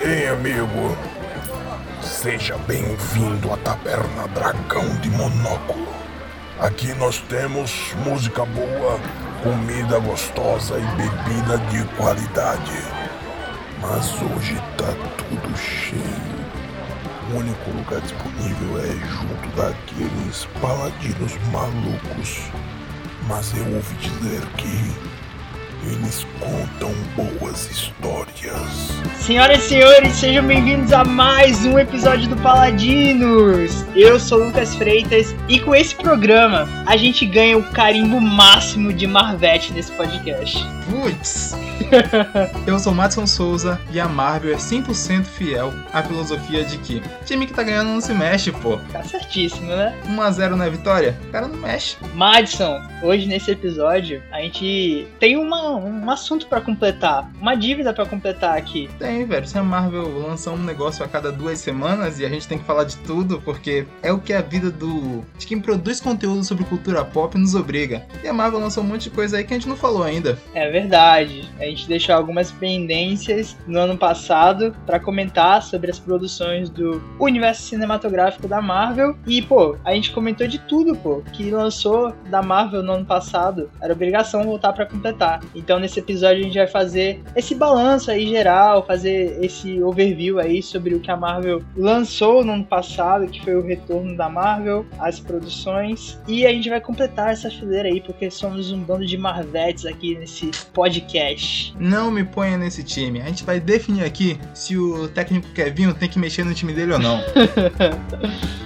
hein, amigo? Seja bem-vindo à Taberna Dragão de Monóculo. Aqui nós temos música boa, comida gostosa e bebida de qualidade. Mas hoje tá tudo cheio. O único lugar disponível é junto daqueles paladinos malucos. Mas eu ouvi dizer que eles contam boas histórias. Senhoras e senhores, sejam bem-vindos a mais um episódio do Paladinos. Eu sou Lucas Freitas e com esse programa a gente ganha o carimbo máximo de Marvete nesse podcast. Putz! Eu sou Madison Souza e a Marvel é 100% fiel à filosofia de que time que tá ganhando não se mexe, pô. Tá certíssimo, né? 1x0 na vitória, o cara não mexe. Madison, hoje nesse episódio a gente tem uma, um assunto para completar, uma dívida para completar aqui. Tem, velho. Se a Marvel lança um negócio a cada duas semanas e a gente tem que falar de tudo, porque é o que a vida do. de quem produz conteúdo sobre cultura pop nos obriga. E a Marvel lançou um monte de coisa aí que a gente não falou ainda. É verdade. A gente deixou algumas pendências no ano passado para comentar sobre as produções do universo cinematográfico da Marvel. E, pô, a gente comentou de tudo, pô, que lançou da Marvel no ano passado. Era obrigação voltar para completar. Então, nesse episódio, a gente vai fazer esse balanço aí geral, fazer esse overview aí sobre o que a Marvel lançou no ano passado, que foi o retorno da Marvel, as produções. E a gente vai completar essa fileira aí, porque somos um bando de Marvetes aqui nesse podcast. Não me ponha nesse time. A gente vai definir aqui se o técnico Kevinho tem que mexer no time dele ou não.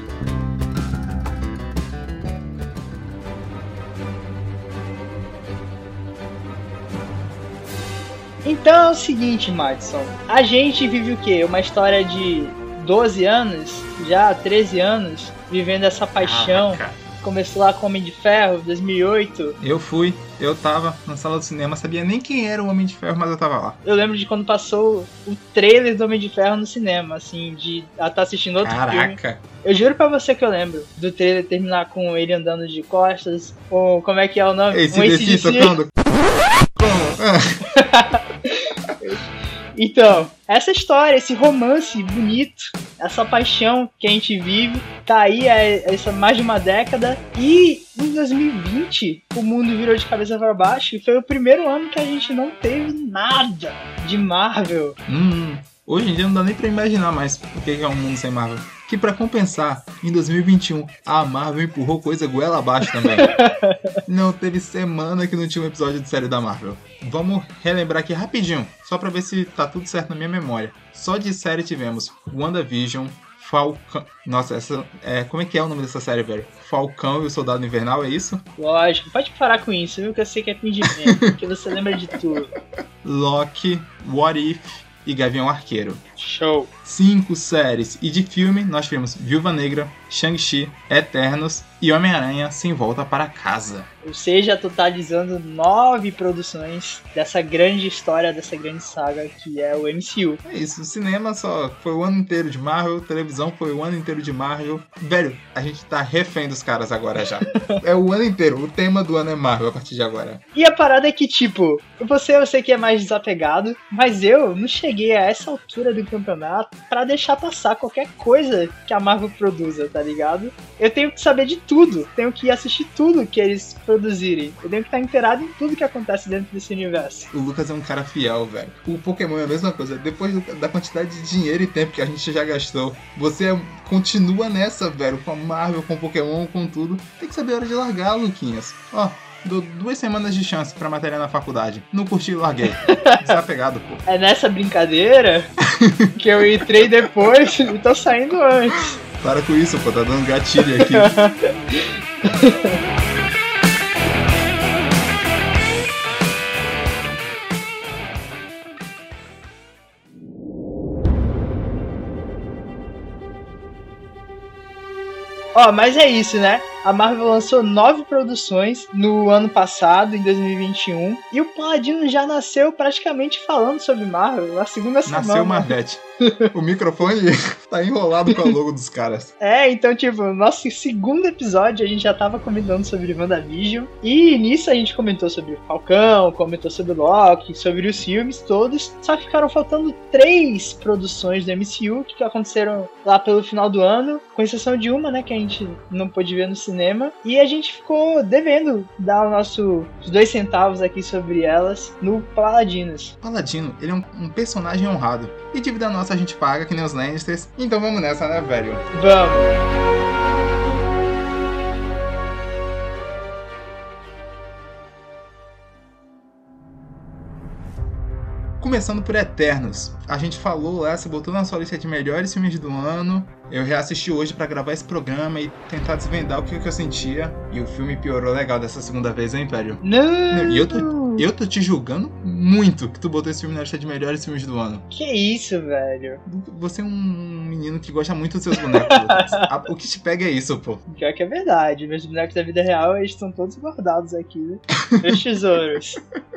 Então é o seguinte, Madison. A gente vive o quê? Uma história de 12 anos, já 13 anos, vivendo essa paixão. Começou lá com Homem de Ferro, 2008. Eu fui, eu tava na sala do cinema, sabia nem quem era o Homem de Ferro, mas eu tava lá. Eu lembro de quando passou o trailer do Homem de Ferro no cinema, assim, de estar tá assistindo outro filme. Caraca! Eu juro pra você que eu lembro do trailer terminar com ele andando de costas, ou como é que é o nome? Esse um AC/DC. tocando. Como? Então, essa história, esse romance bonito, essa paixão que a gente vive, tá aí há essa mais de uma década. E em 2020, o mundo virou de cabeça para baixo e foi o primeiro ano que a gente não teve nada de Marvel. Hum, hoje em dia não dá nem pra imaginar mais o que é um mundo sem Marvel. Que pra compensar, em 2021, a Marvel empurrou coisa goela abaixo também. não teve semana que não tinha um episódio de série da Marvel. Vamos relembrar aqui rapidinho, só pra ver se tá tudo certo na minha memória. Só de série tivemos WandaVision, Falcão. Nossa, essa. É, como é que é o nome dessa série, velho? Falcão e o Soldado Invernal, é isso? Lógico, pode parar com isso, viu? Que eu sei que é fingimento, porque você lembra de tudo. Loki, What If e Gavião Arqueiro. Show. Cinco séries. E de filme, nós tivemos Viúva Negra, Shang-Chi, Eternos e Homem-Aranha Sem Volta para Casa. Ou seja, totalizando nove produções dessa grande história, dessa grande saga que é o MCU. É isso, o cinema só foi o ano inteiro de Marvel, televisão foi o ano inteiro de Marvel. Velho, a gente tá refém dos caras agora já. é o ano inteiro, o tema do ano é Marvel a partir de agora. E a parada é que, tipo, você eu sei que é mais desapegado, mas eu não cheguei a essa altura do campeonato pra deixar passar qualquer coisa que a Marvel produza, tá ligado? Eu tenho que saber de tudo, tenho que assistir tudo que eles produzirem. Eu tenho que estar inteirado em tudo que acontece dentro desse universo. O Lucas é um cara fiel, velho. O Pokémon é a mesma coisa. Depois da quantidade de dinheiro e tempo que a gente já gastou, você é- continua nessa, velho, com a Marvel, com o Pokémon, com tudo. Tem que saber a hora de largar, Luquinhas. Ó, dou duas semanas de chance pra matéria na faculdade. Não curti e larguei. Desapegado, pô. É nessa brincadeira que eu entrei depois e tô saindo antes. Para com isso, pô, tá dando gatilho aqui. Ó, mas é isso, né? A Marvel lançou nove produções no ano passado, em 2021, e o Paladino já nasceu praticamente falando sobre Marvel na segunda Nasceu semana. Marvete. O microfone tá enrolado com a logo dos caras. É, então, tipo, no nosso segundo episódio a gente já tava comentando sobre WandaVision. E nisso a gente comentou sobre Falcão, comentou sobre Loki, sobre os filmes todos. Só ficaram faltando três produções do MCU que aconteceram lá pelo final do ano, com exceção de uma, né, que a gente não pôde ver no cinema. E a gente ficou devendo dar o nosso, os dois centavos aqui sobre elas no Paladinos. Paladino, ele é um, um personagem honrado. E dívida nossa a gente paga, que nem os Lannisters. Então vamos nessa, né, velho? Vamos! Começando por Eternos. A gente falou lá, você botou na sua lista de melhores filmes do ano. Eu reassisti hoje para gravar esse programa e tentar desvendar o que, que eu sentia. E o filme piorou legal dessa segunda vez, hein, Império? Não! E eu tô, eu tô te julgando muito que tu botou esse filme na lista de melhores filmes do ano. Que isso, velho? Você é um menino que gosta muito dos seus bonecos, O que te pega é isso, pô. Pior que é verdade. Meus bonecos da vida real, eles estão todos guardados aqui, né? Meus tesouros.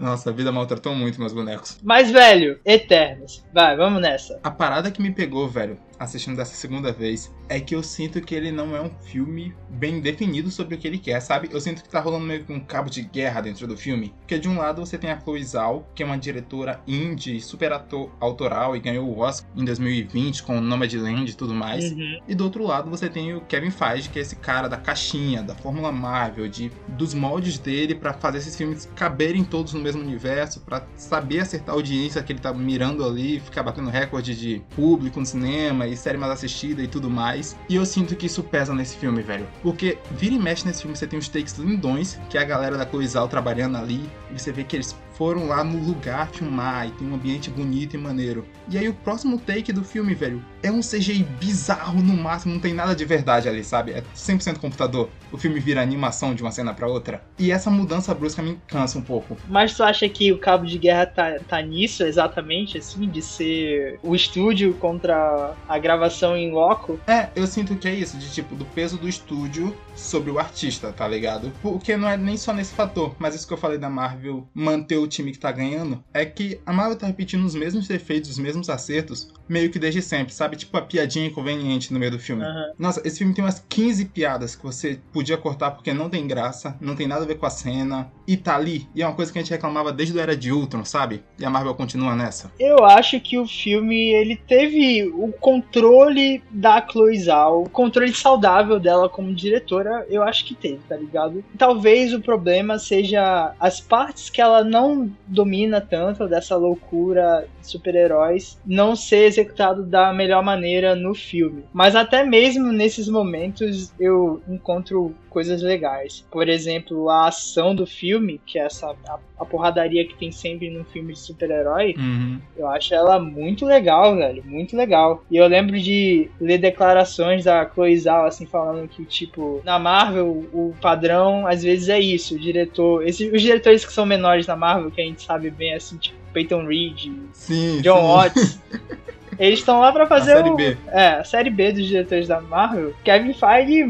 Nossa, a vida maltratou muito meus bonecos. Mas, velho, Eternos. Vai, vamos nessa. A parada que me pegou, velho, assistindo dessa segunda vez, é que eu sinto que ele não é um filme bem definido sobre o que ele quer, sabe? Eu sinto que tá rolando meio que um cabo de guerra dentro do filme. Porque de um lado você tem a Chloe Zhao, que é uma diretora indie, super ator, autoral e ganhou o Oscar em 2020 com o Nomadland e tudo mais. Uhum. E do outro lado você tem o Kevin Feige, que é esse cara da caixinha, da Fórmula Marvel, de dos moldes dele pra fazer esses filmes caberem todos no mesmo universo, pra saber acertar a audiência que ele tá mirando ali, ficar batendo recorde de público no cinema e série mais assistida e tudo mais. E eu sinto que isso pesa nesse filme, velho. Porque vira e mexe nesse filme, você tem os takes lindões, que é a galera da Coisal trabalhando ali, e você vê que eles foram lá no lugar filmar e tem um ambiente bonito e maneiro. E aí o próximo take do filme, velho, é um CGI bizarro no máximo, não tem nada de verdade ali, sabe? É 100% computador. O filme vira animação de uma cena pra outra. E essa mudança brusca me cansa um pouco. Mas tu acha que o cabo de guerra tá, tá nisso exatamente, assim, de ser o estúdio contra a gravação em loco? É, eu sinto que é isso, de tipo, do peso do estúdio sobre o artista, tá ligado? Porque não é nem só nesse fator, mas isso que eu falei da Marvel manter o time que tá ganhando, é que a Marvel tá repetindo os mesmos defeitos, os mesmos acertos, meio que desde sempre, sabe? Tipo a piadinha inconveniente no meio do filme. Aham. Nossa, esse filme tem umas 15 piadas que você podia cortar porque não tem graça, não tem nada a ver com a cena, e tá ali. E é uma coisa que a gente reclamava desde o Era de Ultron, sabe? E a Marvel continua nessa. Eu acho que o filme ele teve o controle da Chloe Zhao, o controle saudável dela como diretora, eu acho que teve, tá ligado? Talvez o problema seja as partes que ela não domina tanto dessa loucura de super-heróis não ser executado da melhor maneira no filme. Mas até mesmo nesses momentos eu encontro coisas legais. Por exemplo, a ação do filme, que é essa a, a porradaria que tem sempre num filme de super-herói, Uhum. eu acho ela muito legal, velho. Muito legal. E eu lembro de ler declarações da Chloe Zhao, assim, falando que, tipo, na Marvel, o padrão, às vezes, é isso. O diretor... Esses, os diretores que são menores na Marvel, que a gente sabe bem, assim, tipo, Peyton Reed, Sim, John sim. Watts... Eles estão lá pra fazer A série o, B. é, a série B dos diretores da Marvel, Kevin Feige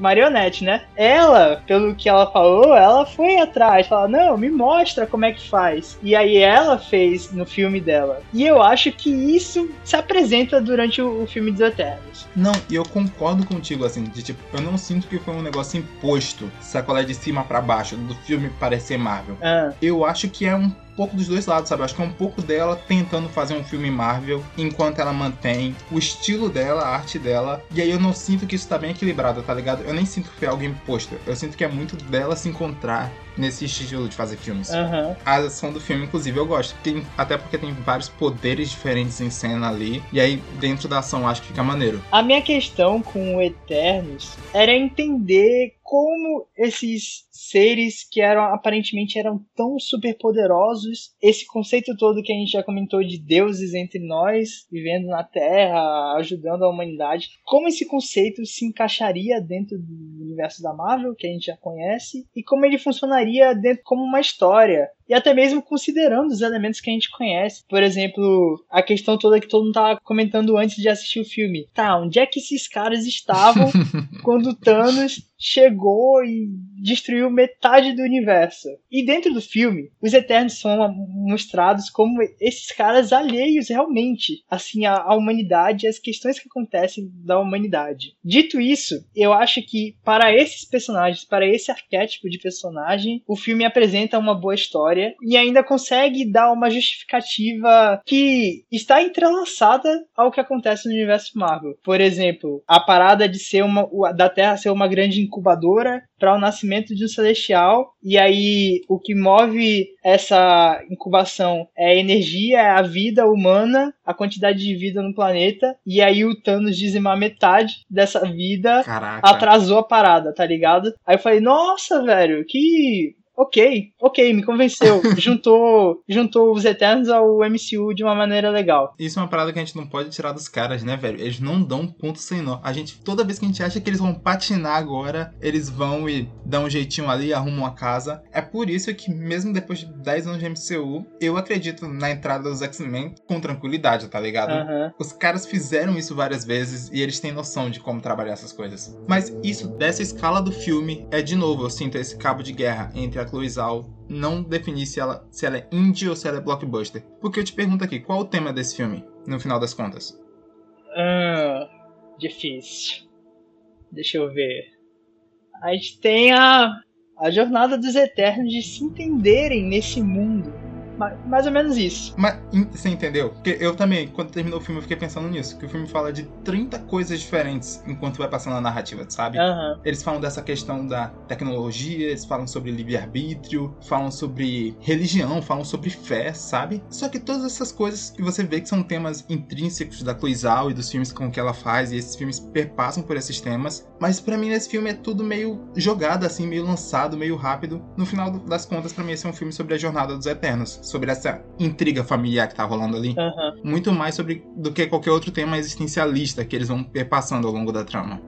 marionete, né? Ela, pelo que ela falou, ela foi atrás, falou, não, me mostra como é que faz. E aí ela fez no filme dela. E eu acho que isso se apresenta durante o, o filme dos Eternos. Não, e eu concordo contigo, assim, de tipo, eu não sinto que foi um negócio imposto, sacolé de cima pra baixo, do filme parecer Marvel. Ah, Eu acho que é um pouco dos dois lados, sabe? Eu acho que é um pouco dela tentando fazer um filme Marvel, enquanto ela mantém o estilo dela, a arte dela. E aí eu não sinto que isso tá bem equilibrado, tá ligado? Eu nem sinto que foi algo imposto. Eu sinto que é muito dela se encontrar nesse estilo de fazer filmes. aham. A ação do filme, inclusive, eu gosto. Tem, até porque tem vários poderes diferentes em cena ali. E aí, dentro da ação, eu acho que fica maneiro. A minha questão com o Eternos era entender como esses seres que eram aparentemente eram tão super poderosos, esse conceito todo que a gente já comentou de deuses entre nós, vivendo na Terra, ajudando a humanidade, como esse conceito se encaixaria dentro do universo da Marvel, que a gente já conhece, e como ele funcionaria dentro como uma história. E até mesmo considerando os elementos que a gente conhece. Por exemplo, a questão toda que todo mundo tava comentando antes de assistir o filme. Tá, onde é que esses caras estavam quando o Thanos chegou e destruiu metade do universo. E dentro do filme, os Eternos são mostrados como esses caras alheios realmente, assim, à, humanidade e às questões que acontecem da humanidade. Dito isso, eu acho que para esses personagens, para esse arquétipo de personagem, o filme apresenta uma boa história e ainda consegue dar uma justificativa que está entrelaçada ao que acontece no universo Marvel. Por exemplo, a parada de ser uma da Terra ser uma grande incubadora para o nascimento de um celestial. E aí o que move essa incubação é a energia, é a vida humana, a quantidade de vida no planeta. E aí o Thanos dizimar metade dessa vida Caraca. atrasou a parada, tá ligado? Aí eu falei, nossa, velho, que ok, ok, me convenceu. juntou, juntou os Eternos ao MCU de uma maneira legal. Isso é uma parada que a gente não pode tirar dos caras, né, velho? Eles não dão ponto sem nó. A gente, toda vez que a gente acha que eles vão patinar agora, eles vão e dão um jeitinho ali, arrumam uma casa. É por isso que, mesmo depois de 10 anos de MCU, eu acredito na entrada dos X-Men com tranquilidade, tá ligado? Uhum. Os caras fizeram isso várias vezes e eles têm noção de como trabalhar essas coisas. Mas isso, dessa escala do filme, é de novo, eu sinto esse cabo de guerra entre a Chloe não definir se ela, se ela é indie ou se ela é blockbuster. Porque eu te pergunto aqui, qual o tema desse filme, no final das contas? Ah, difícil. Deixa eu ver. A gente tem a, a jornada dos Eternos de se entenderem nesse mundo mais ou menos isso. Mas você entendeu? Porque eu também, quando terminou o filme, eu fiquei pensando nisso. Que o filme fala de 30 coisas diferentes enquanto vai passando a narrativa, sabe? Uhum. Eles falam dessa questão da tecnologia, eles falam sobre livre-arbítrio, falam sobre religião, falam sobre fé, sabe? Só que todas essas coisas que você vê que são temas intrínsecos da Cloizal e dos filmes com que ela faz, e esses filmes perpassam por esses temas. Mas para mim, nesse filme é tudo meio jogado, assim, meio lançado, meio rápido. No final das contas, para mim, esse é um filme sobre a jornada dos Eternos sobre essa intriga familiar que tá rolando ali. Uhum. Muito mais sobre do que qualquer outro tema existencialista que eles vão perpassando ao longo da trama.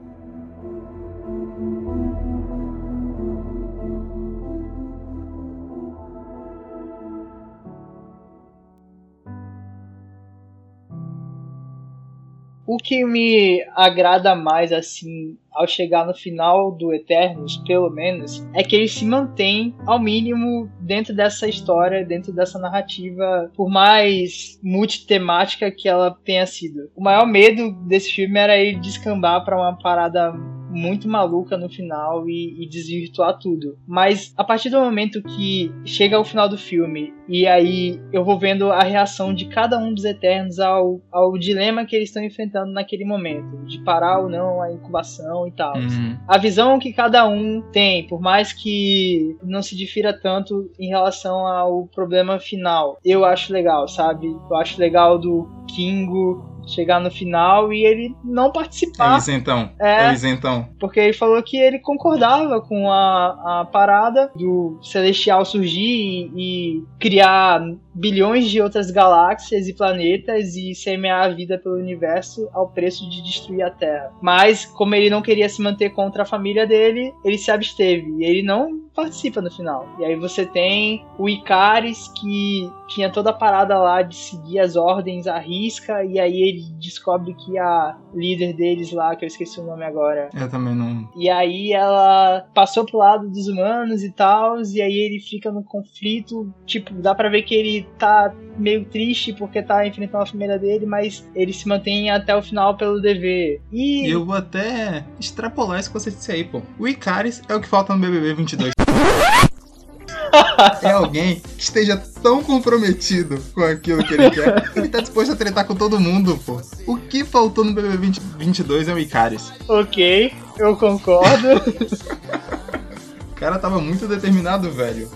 O que me agrada mais, assim, ao chegar no final do Eternos, pelo menos, é que ele se mantém ao mínimo dentro dessa história, dentro dessa narrativa, por mais multitemática que ela tenha sido. O maior medo desse filme era ele descambar para uma parada muito maluca no final e, e, desvirtuar tudo. Mas a partir do momento que chega ao final do filme e aí eu vou vendo a reação de cada um dos Eternos ao, ao dilema que eles estão enfrentando naquele momento, de parar ou não a incubação e tal. Uhum. A visão que cada um tem, por mais que não se difira tanto em relação ao problema final, eu acho legal, sabe? Eu acho legal do Kingo chegar no final e ele não participar. É isentão. É, é isentão. Porque ele falou que ele concordava com a, a parada do Celestial surgir e, e criar bilhões de outras galáxias e planetas e semear a vida pelo universo ao preço de destruir a Terra. Mas, como ele não queria se manter contra a família dele, ele se absteve. E ele não participa no final. E aí você tem o Icaris, que tinha toda a parada lá de seguir as ordens à risca, e aí ele descobre que a líder deles lá, que eu esqueci o nome agora. Eu também não. E aí ela passou pro lado dos humanos e tal, e aí ele fica no conflito. Tipo, dá pra ver que ele tá meio triste porque tá enfrentando a família dele, mas ele se mantém até o final pelo dever. E. Eu vou até extrapolar isso que você disse aí, pô. O Icaris é o que falta no BBB 22. é alguém que esteja tão comprometido com aquilo que ele quer, ele tá disposto a tretar com todo mundo, pô. O que faltou no BBB 20, 22 é o Icaris. Ok, eu concordo. o cara tava muito determinado, velho.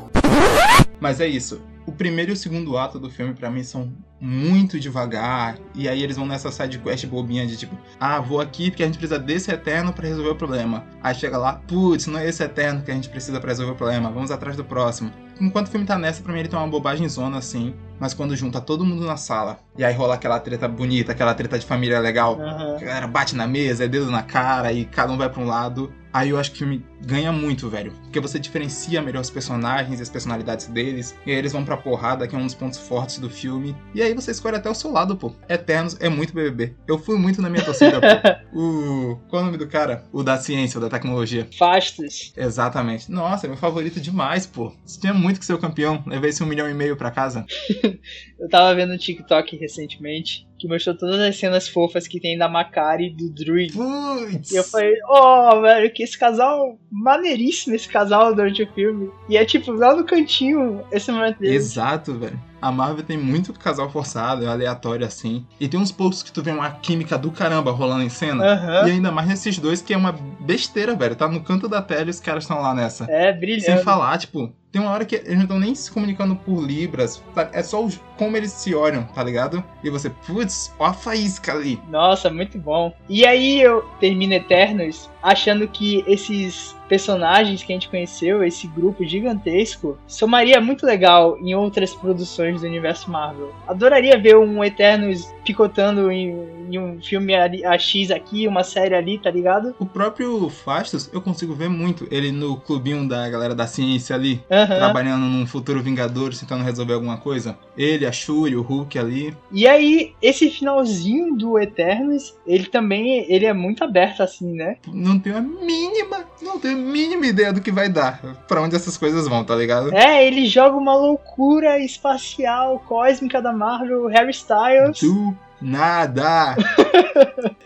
Mas é isso. O primeiro e o segundo ato do filme, para mim, são muito devagar. E aí eles vão nessa side quest bobinha de tipo, ah, vou aqui porque a gente precisa desse eterno para resolver o problema. Aí chega lá, putz, não é esse eterno que a gente precisa para resolver o problema, vamos atrás do próximo. Enquanto o filme tá nessa, pra mim ele tem uma bobagem zona assim, mas quando junta todo mundo na sala, e aí rola aquela treta bonita, aquela treta de família legal, uhum. a galera bate na mesa, é dedo na cara e cada um vai pra um lado. Aí eu acho que o filme ganha muito, velho. Porque você diferencia melhor os personagens e as personalidades deles. E aí eles vão pra porrada, que é um dos pontos fortes do filme. E aí você escolhe até o seu lado, pô. Eternos é muito BBB. Eu fui muito na minha torcida, pô. O. Qual é o nome do cara? O da ciência, o da tecnologia. Fastos. Exatamente. Nossa, é meu favorito demais, pô. Você tinha muito que ser o campeão. Levei esse um milhão e meio pra casa. Eu tava vendo um TikTok recentemente que mostrou todas as cenas fofas que tem da Macari e do Druid. Putz! E eu falei, oh, velho, que esse casal, maneiríssimo esse casal durante o filme. E é tipo, lá no cantinho, esse momento dele. Exato, velho. A Marvel tem muito casal forçado, é aleatório assim. E tem uns poucos que tu vê uma química do caramba rolando em cena. Aham. E ainda mais nesses dois que é uma besteira, velho. Tá no canto da tela e os caras estão lá nessa. É, brilhante. Sem falar, tipo, tem uma hora que eles não estão nem se comunicando por libras. É só os- como eles se olham, tá ligado? E você, putz, ó a faísca ali. Nossa, muito bom. E aí eu termino Eternos achando que esses personagens que a gente conheceu, esse grupo gigantesco, somaria muito legal em outras produções do universo Marvel. Adoraria ver um Eternos picotando em, em um filme ali- a X aqui, uma série ali, tá ligado? O próprio Fastos, eu consigo ver muito ele no clubinho da galera da ciência ali. Aham. Trabalhando num futuro Vingadores, tentando resolver alguma coisa. Ele, a Shuri, o Hulk ali. E aí, esse finalzinho do Eternos, ele também ele é muito aberto assim, né? Não tenho a mínima, não tenho a mínima ideia do que vai dar. Pra onde essas coisas vão, tá ligado? É, ele joga uma loucura espacial, cósmica da Marvel, Harry Styles. Do nada!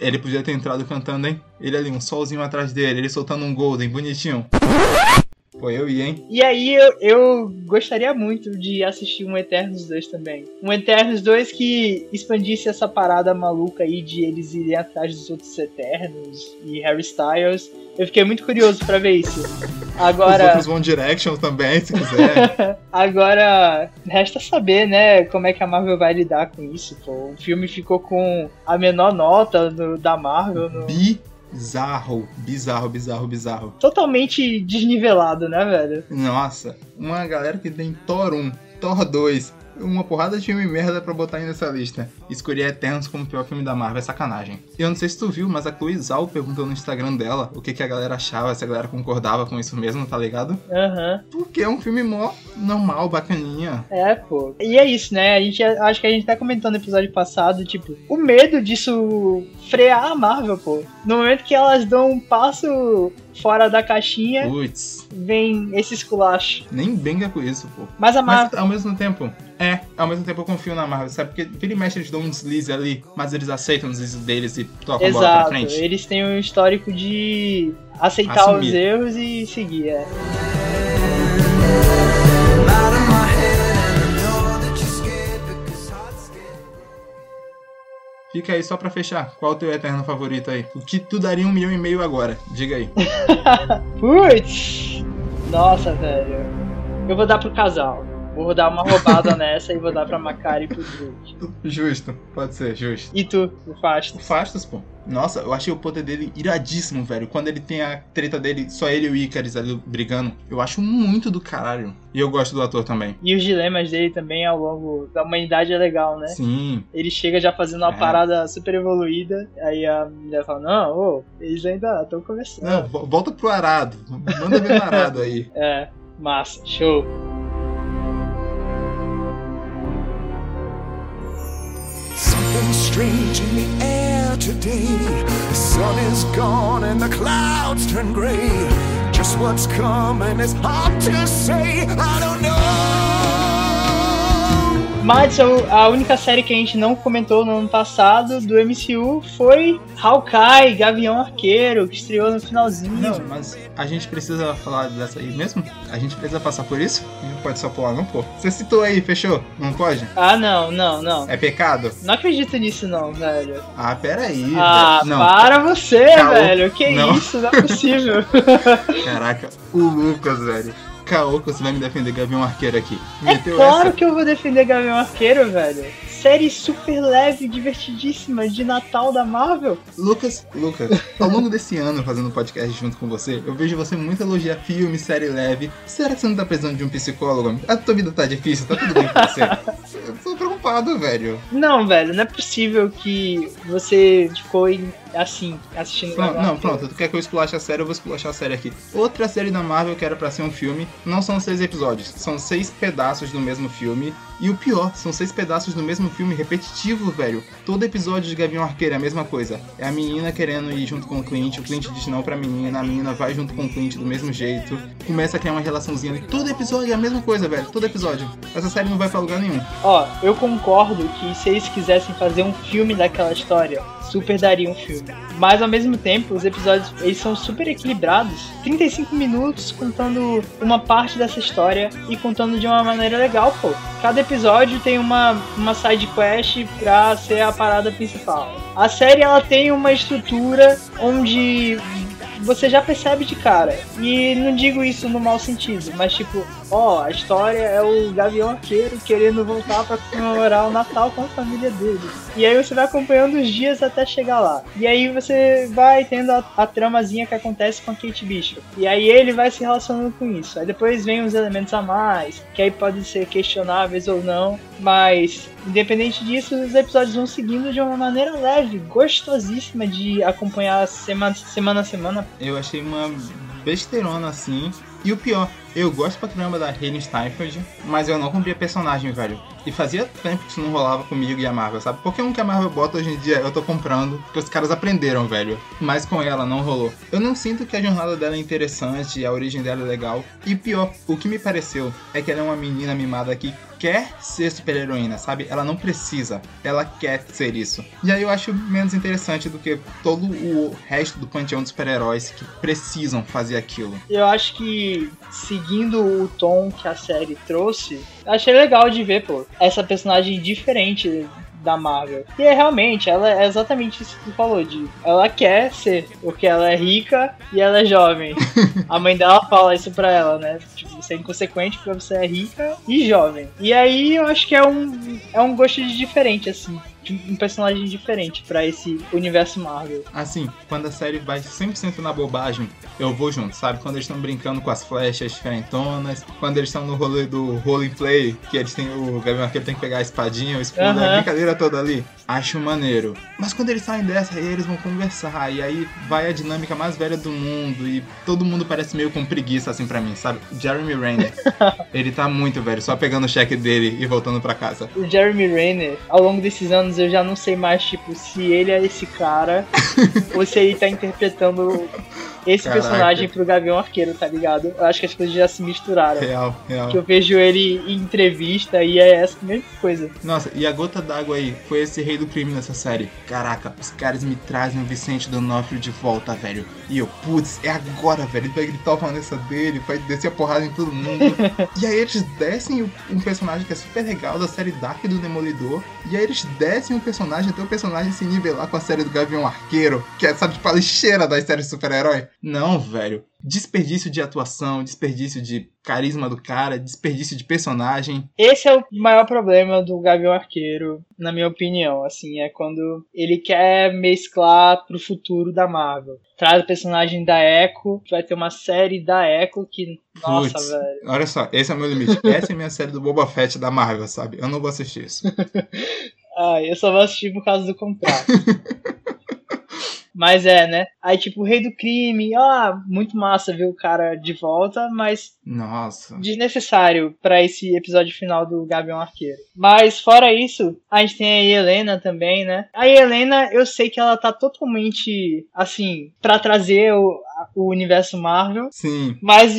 ele podia ter entrado cantando, hein? Ele ali, um solzinho atrás dele, ele soltando um golden, bonitinho. Pô, eu ia, hein? E aí eu, eu gostaria muito de assistir um Eternos 2 também. Um Eternos 2 que expandisse essa parada maluca aí de eles irem atrás dos outros Eternos e Harry Styles. Eu fiquei muito curioso pra ver isso. Os Agora, outros One Direction também, se quiser. agora resta saber, né, como é que a Marvel vai lidar com isso, pô. O filme ficou com a menor nota do- da Marvel, no- bizarro, bizarro, bizarro, bizarro. totalmente desnivelado, né, velho? Nossa, uma galera que tem Thor 1, Thor 2, uma porrada de filme merda pra botar aí nessa lista. Escolher Eternos como o pior filme da Marvel é sacanagem. Eu não sei se tu viu, mas a Chloe Zhao perguntou no Instagram dela o que, que a galera achava, se a galera concordava com isso mesmo, tá ligado? Aham. Porque é um filme mó normal, bacaninha. É, pô. E é isso, né? A gente acho que a gente tá comentando no episódio passado, tipo, o medo disso frear a Marvel, pô. No momento que elas dão um passo fora da caixinha, Putz, vem esse esculacho. nem benga com isso, pô. Mas a Mas Marvel. ao mesmo tempo, é, ao mesmo tempo eu confio na Marvel, sabe? Porque vira e mexe eles dão um deslize ali, mas eles aceitam o deslize deles e tocam a bola pra Exato, frente. eles têm um histórico de aceitar Assumir. os erros e seguir, é. Fica aí só pra fechar. Qual o teu eterno favorito aí? O que tu daria um milhão e meio agora? Diga aí. Putz! Nossa, velho. Eu vou dar pro casal. Vou dar uma roubada nessa e vou dar pra Macari e pro Drake. Justo, pode ser, justo. E tu, o Fasto? O Fastos, pô. Nossa, eu achei o poder dele iradíssimo, velho. Quando ele tem a treta dele, só ele e o Icarus ali brigando. Eu acho muito do caralho. E eu gosto do ator também. E os dilemas dele também ao longo da humanidade é legal, né? Sim. Ele chega já fazendo uma É. parada super evoluída, aí a mulher fala, não, ô, eles ainda estão começando. Não, vo- volta pro arado. Manda ver no arado aí. É, massa, show. Strange in the air today. The sun is gone and the clouds turn gray. Just what's coming is hard to say. I don't know. Madison, a única série que a gente não comentou no ano passado do MCU foi Hawkeye, Gavião Arqueiro, que estreou no finalzinho. Não, mas a gente precisa falar dessa aí mesmo? A gente precisa passar por isso? A gente não pode só pular, não, pô. Você citou aí, fechou? Não pode? Ah, não, não, não. É pecado? Não acredito nisso não, velho. Ah, peraí. Ah, velho. Não, para você, Caô. velho. Que Não. isso, não é possível. caraca. O Lucas, velho. Caô que você vai me defender Gavião Arqueiro aqui. É claro essa? que eu vou defender Gavião Arqueiro, velho. Série super leve, divertidíssima, de Natal da Marvel. Lucas, Lucas, ao longo desse ano fazendo podcast junto com você, eu vejo você muito elogiar filme, série leve. Será que você não tá precisando de um psicólogo? A tua vida tá difícil, tá tudo bem com você? Eu tô preocupado velho. Não, velho, não é possível que você ficou assim, assistindo. Não, não, pronto, tu quer que eu esculache a série, eu vou esculachar a série aqui. Outra série da Marvel que era pra ser um filme, não são seis episódios, são seis pedaços do mesmo filme. E o pior, são seis pedaços do mesmo filme repetitivo, velho. Todo episódio de Gavião Arqueiro é a mesma coisa. É a menina querendo ir junto com o Clint, o Clint diz não pra menina, a menina vai junto com o Clint do mesmo jeito. Começa a criar uma relaçãozinha ali. Todo episódio é a mesma coisa, velho. Todo episódio. Essa série não vai pra lugar nenhum. Ó, eu concordo que se eles quisessem fazer um filme daquela história, super daria um filme. Mas ao mesmo tempo, os episódios eles são super equilibrados. 35 minutos contando uma parte dessa história e contando de uma maneira legal, pô. Cada episódio tem uma, uma side quest pra ser a parada principal. A série ela tem uma estrutura onde você já percebe de cara. E não digo isso no mau sentido, mas tipo, ó, a história é o Gavião Arqueiro querendo voltar pra comemorar o Natal com a família dele. E aí você vai acompanhando os dias até chegar lá. E aí você vai tendo a, a tramazinha que acontece com a Kate Bishop. E aí ele vai se relacionando com isso. Aí depois vem os elementos a mais, que aí podem ser questionáveis ou não, mas independente disso, os episódios vão seguindo de uma maneira leve, gostosíssima de acompanhar semana, semana a semana. Eu achei uma besteirona assim. E o pior, eu gosto pra caramba da Hayley Steinfeld, mas eu não cumpria personagem, velho. E fazia tempo que isso não rolava comigo e a Marvel, sabe? Porque um que a Marvel bota hoje em dia eu tô comprando, porque os caras aprenderam, velho. Mas com ela não rolou. Eu não sinto que a jornada dela é interessante, a origem dela é legal. E pior, o que me pareceu é que ela é uma menina mimada que quer ser super-heroína, sabe? Ela não precisa, ela quer ser isso. E aí eu acho menos interessante do que todo o resto do panteão de super-heróis que precisam fazer aquilo. Eu acho que seguindo o tom que a série trouxe, achei legal de ver, pô, essa personagem diferente da Marvel. E é realmente, ela é exatamente isso que tu falou, de ela quer ser, porque ela é rica e ela é jovem. a mãe dela fala isso pra ela, né? Tipo, você é inconsequente porque você é rica e jovem. E aí eu acho que é um, é um gosto de diferente, assim. Um personagem diferente pra esse universo Marvel. Assim, quando a série vai 100% na bobagem, eu vou junto, sabe? Quando eles estão brincando com as flechas diferentonas, quando eles estão no rolê do role play, que eles têm o Gavião Arqueiro tem que pegar a espadinha, o escudo, a Aham. brincadeira toda ali, acho maneiro. Mas quando eles saem dessa, aí eles vão conversar, e aí vai a dinâmica mais velha do mundo, e todo mundo parece meio com preguiça, assim, pra mim, sabe? Jeremy Renner, ele tá muito velho, só pegando o cheque dele e voltando pra casa. o Jeremy Renner, ao longo desses anos, eu já não sei mais, tipo, se ele é esse cara ou se ele tá interpretando esse Caraca. personagem pro Gavião Arqueiro, tá ligado? Eu acho que as coisas já se misturaram. Real, real. Que eu vejo ele em entrevista e é essa mesma coisa. Nossa, e a gota d'água aí foi esse rei do crime nessa série. Caraca, os caras me trazem o Vicente D'Onofrio de volta, velho. E eu, putz, é agora, velho. Ele vai gritar o Vanessa dele, vai descer a porrada em todo mundo. e aí eles descem um personagem que é super legal da série Dark do Demolidor. E aí eles descem um personagem até o personagem se nivelar com a série do Gavião Arqueiro, que é, sabe, tipo a lixeira das séries super-herói. Não, velho. Desperdício de atuação, desperdício de carisma do cara, desperdício de personagem. Esse é o maior problema do Gavião Arqueiro, na minha opinião. Assim, é quando ele quer mesclar pro futuro da Marvel. Traz o personagem da Echo, vai ter uma série da Echo que. Nossa, Putz. velho. Olha só, esse é o meu limite. Essa é a minha série do Boba Fett da Marvel, sabe? Eu não vou assistir isso. Ah, eu só vou assistir por causa do contrato. mas é, né? Aí, tipo, o Rei do Crime, ah, muito massa ver o cara de volta, mas Nossa. desnecessário pra esse episódio final do Gavião Arqueiro. Mas fora isso, a gente tem a Helena também, né? A Helena, eu sei que ela tá totalmente assim pra trazer o, o universo Marvel, Sim. mas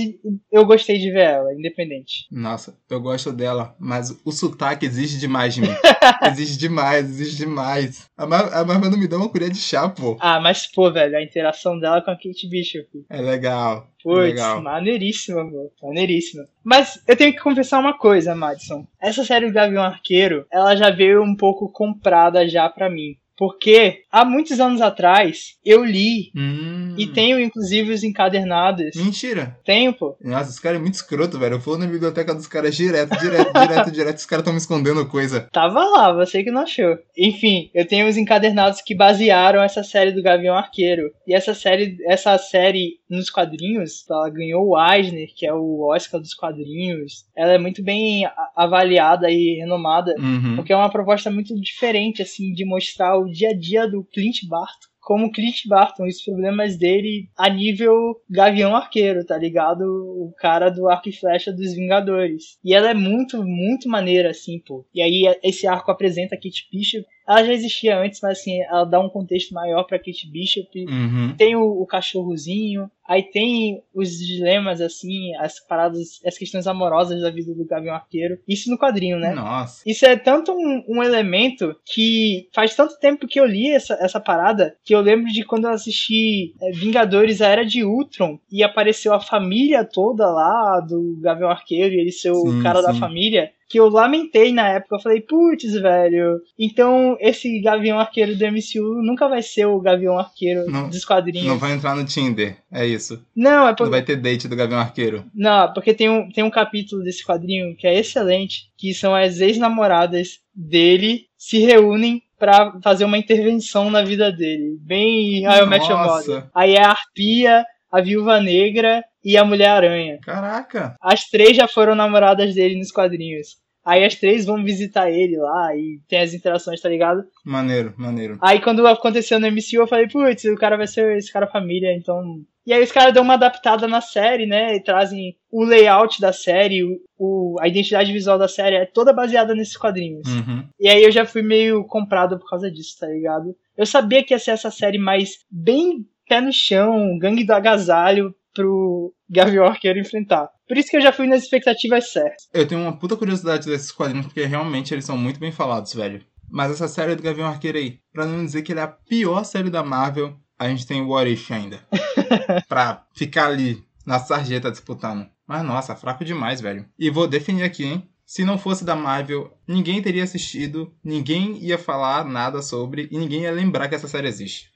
eu gostei de ver ela, independente. Nossa, eu gosto dela, mas o sotaque exige demais de mim. exige demais, exige demais. A, Mar a Marvel não me dá uma colher de chá, pô. Ah, mas pô, velho, a interação dela com a Kate Bishop. É legal. Putz, legal. maneiríssima, pô. Maneiríssima. Mas eu tenho que confessar uma coisa, Madison. Essa série do Gavião Arqueiro, ela já veio um pouco comprada já pra mim. Porque há muitos anos atrás eu li Hum. e tenho inclusive os encadernados. Mentira. Tenho, pô. Nossa, esse cara é muito escroto, velho. Eu vou na biblioteca dos caras direto, direto, direto, direto. Os caras estão me escondendo coisa. Tava lá, você que não achou. Enfim, eu tenho os encadernados que basearam essa série do Gavião Arqueiro. E essa série, essa série nos quadrinhos. Ela ganhou o Eisner, que é o Oscar dos quadrinhos. Ela é muito bem avaliada e renomada, Uhum. porque é uma proposta muito diferente, assim, de mostrar o dia a dia do Clint Barton. Como Clint Barton, os problemas dele a nível Gavião Arqueiro, tá ligado? O cara do arco e flecha dos Vingadores. E ela é muito, muito maneira, assim, pô. E aí esse arco apresenta a Kate Bishop. Ela já existia antes, mas assim, ela dá um contexto maior pra Kate Bishop Uhum. tem o, o cachorrozinho, aí tem os dilemas, assim, as paradas, as questões amorosas da vida do Gavião Arqueiro. Isso no quadrinho, né? Nossa. Isso é tanto um, um elemento que faz tanto tempo que eu li essa, essa parada que eu lembro de quando eu assisti é, Vingadores A Era de Ultron e apareceu a família toda lá do Gavião Arqueiro e ele ser o Sim, cara da sim. família. Que eu lamentei na época, eu falei, putz, velho. Então, esse Gavião Arqueiro do MCU nunca vai ser o Gavião Arqueiro Não- dos quadrinhos. Não vai entrar no Tinder, é isso. Não, é Não por... vai ter date do Gavião Arqueiro. Não, porque tem um, tem um capítulo desse quadrinho que é excelente, que são as ex-namoradas dele se reúnem pra fazer uma intervenção na vida dele. Bem How I Met Your Nossa. Mother. Aí é a Arpia, a Viúva Negra e a Mulher-Aranha. Caraca. As três já foram namoradas dele nos quadrinhos. Aí as três vão visitar ele lá e tem as interações, tá ligado? Maneiro, maneiro. Aí quando aconteceu no MCU, eu falei, putz, o cara vai ser esse cara família, então. E aí os caras dão uma adaptada na série, né? E trazem o layout da série, o, a identidade visual da série é toda baseada nesses quadrinhos. Uhum. E aí eu já fui meio comprado por causa disso, tá ligado? Eu sabia que ia ser essa série mais bem pé no chão, gangue do agasalho pro Gavião Arqueiro enfrentar. Por isso que eu já fui nas expectativas certas. Eu tenho uma puta curiosidade desses quadrinhos, porque realmente eles são muito bem falados, velho. Mas essa série do Gavião Arqueiro aí, pra não dizer que ele é a pior série da Marvel, a gente tem o What If ainda. pra ficar ali, na sarjeta disputando. Mas nossa, fraco demais, velho. E vou definir aqui, hein? Se não fosse da Marvel, ninguém teria assistido, ninguém ia falar nada sobre e ninguém ia lembrar que essa série existe.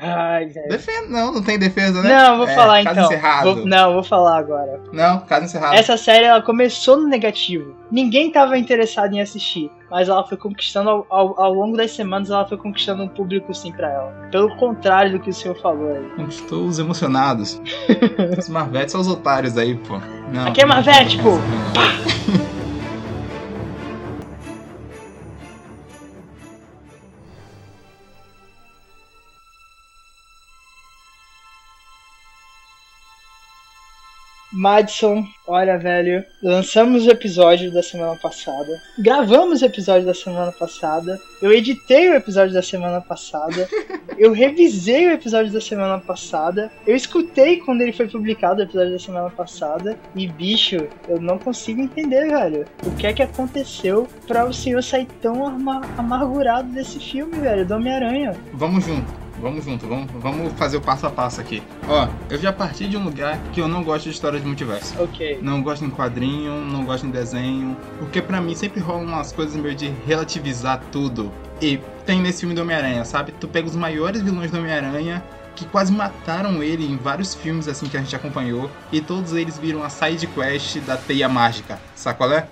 Ai. Defesa, não, não tem defesa, né? Não, vou É, falar caso então. encerrado. Vou- não, vou falar agora. Não, caso encerrado. Essa série ela começou no negativo. Ninguém tava interessado em assistir, mas ela foi conquistando ao, ao, ao longo das semanas, ela foi conquistando um público sim pra ela. Pelo contrário do que o senhor falou aí. Conquistou os emocionados. os Marvetes são os otários aí, pô. Não, Aqui é Marvete, pô. Madison, olha, velho, lançamos o episódio da semana passada, gravamos o episódio da semana passada, eu editei o episódio da semana passada, eu revisei o episódio da semana passada, eu escutei quando ele foi publicado o episódio da semana passada, e bicho, eu não consigo entender, velho, o que é que aconteceu pra o senhor sair tão ama- amargurado desse filme, velho, do Homem-Aranha. Vamos junto. Vamos junto, vamos, vamos fazer o passo a passo aqui. Ó, eu já parti de um lugar que eu não gosto de história de multiverso. Ok. Não gosto em quadrinho, não gosto em desenho. Porque pra mim sempre rolam umas coisas meio de relativizar tudo. E tem nesse filme do Homem-Aranha, sabe? Tu pega os maiores vilões do Homem-Aranha que quase mataram ele em vários filmes assim que a gente acompanhou. E todos eles viram a side quest da teia mágica. Sabe qual é?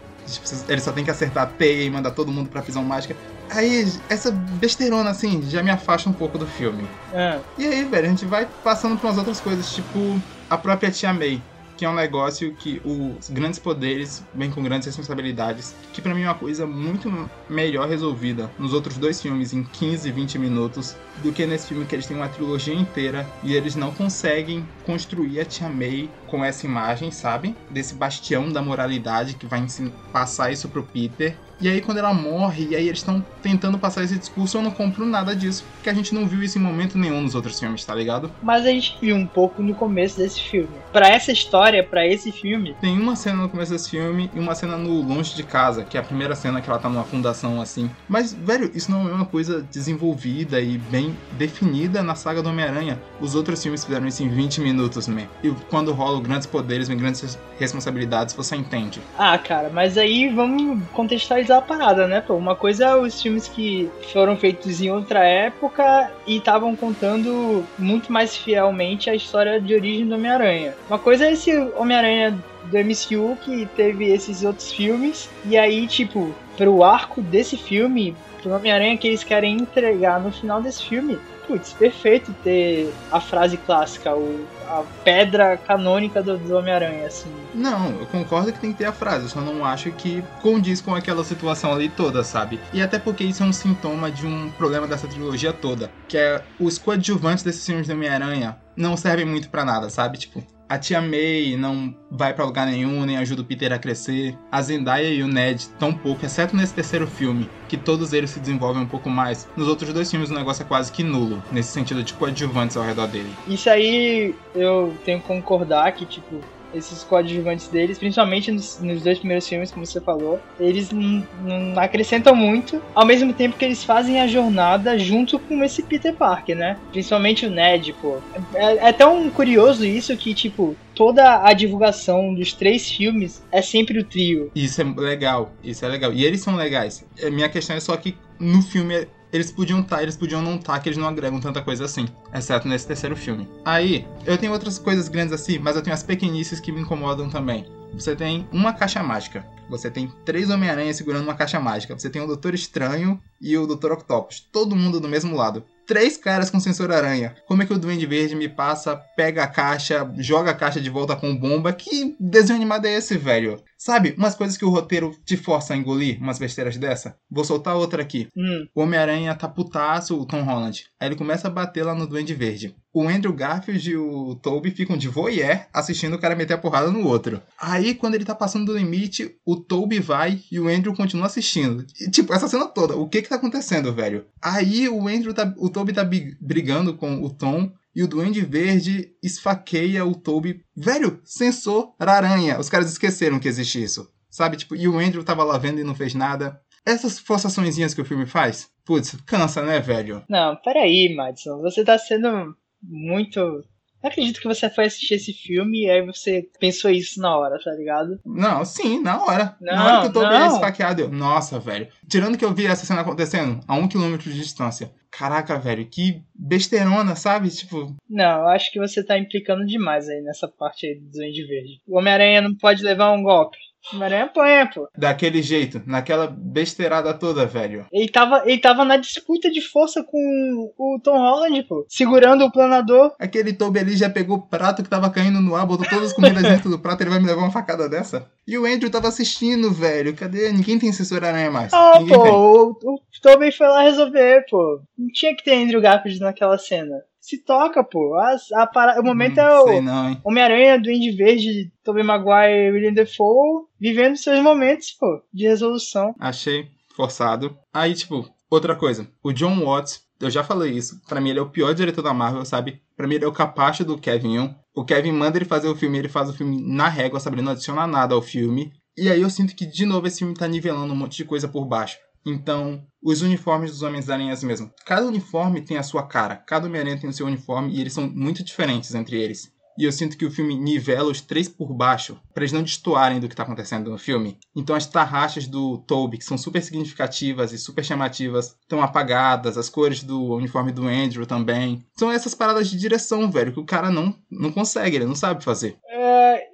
Ele só tem que acertar a teia e mandar todo mundo pra prisão mágica. Aí, essa besteirona assim, já me afasta um pouco do filme. Ah, E aí, velho, a gente vai passando por umas outras coisas, tipo a própria Tia May, que é um negócio que os grandes poderes vêm com grandes responsabilidades, que pra mim é uma coisa muito melhor resolvida nos outros dois filmes em 15, 20 minutos, do que nesse filme que eles têm uma trilogia inteira e eles não conseguem construir a Tia May com essa imagem, sabe? Desse bastião da moralidade que vai passar isso pro Peter. E aí quando ela morre, e aí eles estão tentando passar esse discurso, eu não compro nada disso, porque a gente não viu isso em momento nenhum nos outros filmes, tá ligado? Mas a gente viu um pouco no começo desse filme. Pra essa história, pra esse filme, Tem uma cena no começo desse filme e uma cena no Longe de Casa, que é a primeira cena que ela tá numa fundação assim. Mas, velho, isso não é uma coisa desenvolvida e bem definida na saga do Homem-Aranha. Os outros filmes fizeram isso em 20 minutos, man. E quando rolam grandes poderes, vem grandes res- responsabilidades, você entende. Ah, cara, mas aí vamos contextualizar a parada, né, pô? Uma coisa é os filmes que foram feitos em outra época e estavam contando muito mais fielmente a história de origem do Homem-Aranha. Uma coisa é esse Homem-Aranha do MCU que teve esses outros filmes, e aí, tipo, pro arco desse filme, pro Homem-Aranha que eles querem entregar no final desse filme, putz, perfeito ter a frase clássica, o, a pedra canônica do, do Homem-Aranha, assim. Não, eu concordo que tem que ter a frase, só não acho que condiz com aquela situação ali toda, sabe? E até porque isso é um sintoma de um problema dessa trilogia toda, que é os coadjuvantes desses filmes do Homem-Aranha não servem muito para nada, sabe? Tipo, a tia May não vai para lugar nenhum, nem ajuda o Peter a crescer. A Zendaya e o Ned tão pouco, exceto nesse terceiro filme, que todos eles se desenvolvem um pouco mais. Nos outros dois filmes o negócio é quase que nulo, nesse sentido de coadjuvantes ao redor dele. Isso aí eu tenho que concordar que, tipo, esses coadjuvantes deles, principalmente nos, nos, dois primeiros filmes, como você falou, eles não acrescentam muito, ao mesmo tempo que eles fazem a jornada junto com esse Peter Parker, né? Principalmente o Ned, pô. É, é tão curioso isso que, tipo, toda a divulgação dos três filmes é sempre o trio. Isso é legal, isso é legal. E eles são legais. A minha questão é só que no filme eles podiam estar, tá, eles podiam não estar, tá, que eles não agregam tanta coisa assim, exceto nesse terceiro filme. Aí, eu tenho outras coisas grandes assim, mas eu tenho as pequenices que me incomodam também. Você tem uma caixa mágica. Você tem três Homem-Aranha segurando uma caixa mágica. Você tem o Doutor Estranho e o Doutor Octopus. Todo mundo do mesmo lado três caras com sensor aranha. Como é que o Duende Verde me passa, pega a caixa, joga a caixa de volta com bomba? Que desenho animado é esse, velho? Sabe, umas coisas que o roteiro te força a engolir, umas besteiras dessa. Vou soltar outra aqui. Hum. O Homem-Aranha tá putaço, o Tom Holland. Aí ele começa a bater lá no Duende Verde. O Andrew Garfield e o Toby ficam de voyeur assistindo o cara meter a porrada no outro. Aí, quando ele tá passando do limite, o Toby vai e o Andrew continua assistindo. E, tipo, essa cena toda, o que que tá acontecendo, velho? Aí o Andrew tá. O Toby tá brigando com o Tom e o Duende Verde esfaqueia o Toby. Velho, sensor aranha. Os caras esqueceram que existe isso. Sabe? Tipo, e o Andrew tava lá vendo e não fez nada. Essas forçaçõezinhas que o filme faz, putz, cansa, né, velho? Não, peraí, Madison. Você tá sendo muito não acredito que você foi assistir esse filme e aí você pensou isso na hora, tá ligado? Não, sim, na hora. Não, na hora que eu tô vendo esfaqueado, eu, nossa, velho. Tirando que eu vi essa cena acontecendo a um quilômetro de distância. Caraca, velho, que besteirona, sabe? Tipo. Não, eu acho que você tá implicando demais aí nessa parte aí do Duende Verde. O Homem-Aranha não pode levar um golpe. Homem-Aranha apanha, pô. Daquele jeito, naquela besteirada toda, velho. Ele tava, ele tava na disputa de força com o Tom Holland, pô. Segurando o planador. Aquele Toby ali já pegou o prato que tava caindo no ar, botou todas as comidas dentro do prato, ele vai me levar uma facada dessa? E o Andrew tava assistindo, velho. Cadê? Ninguém tem assessor aranha mais. Ah, Ninguém pô, o, o Toby foi lá resolver, pô. Não tinha que ter Andrew Garfield naquela cena se toca, pô. A, a para... O momento hum, é o Homem-Aranha, Duende Verde, Tobey Maguire e William Defoe vivendo seus momentos, pô, de resolução. Achei forçado. Aí, tipo, outra coisa. O John Watts, eu já falei isso, para mim ele é o pior diretor da Marvel, sabe? Pra mim ele é o capacho do Kevin O Kevin manda ele fazer o filme, ele faz o filme na régua, sabe? Ele não adiciona nada ao filme. E aí eu sinto que, de novo, esse filme tá nivelando um monte de coisa por baixo. Então, os uniformes dos Homens-Aranhas mesmo. Cada uniforme tem a sua cara. Cada Homem-Aranha tem o seu uniforme e eles são muito diferentes entre eles. E eu sinto que o filme nivela os três por baixo, para eles não destoarem do que tá acontecendo no filme. Então as tarraxas do Toby, que são super significativas e super chamativas, estão apagadas, as cores do uniforme do Andrew também. São essas paradas de direção, velho, que o cara não, não consegue, ele não sabe fazer.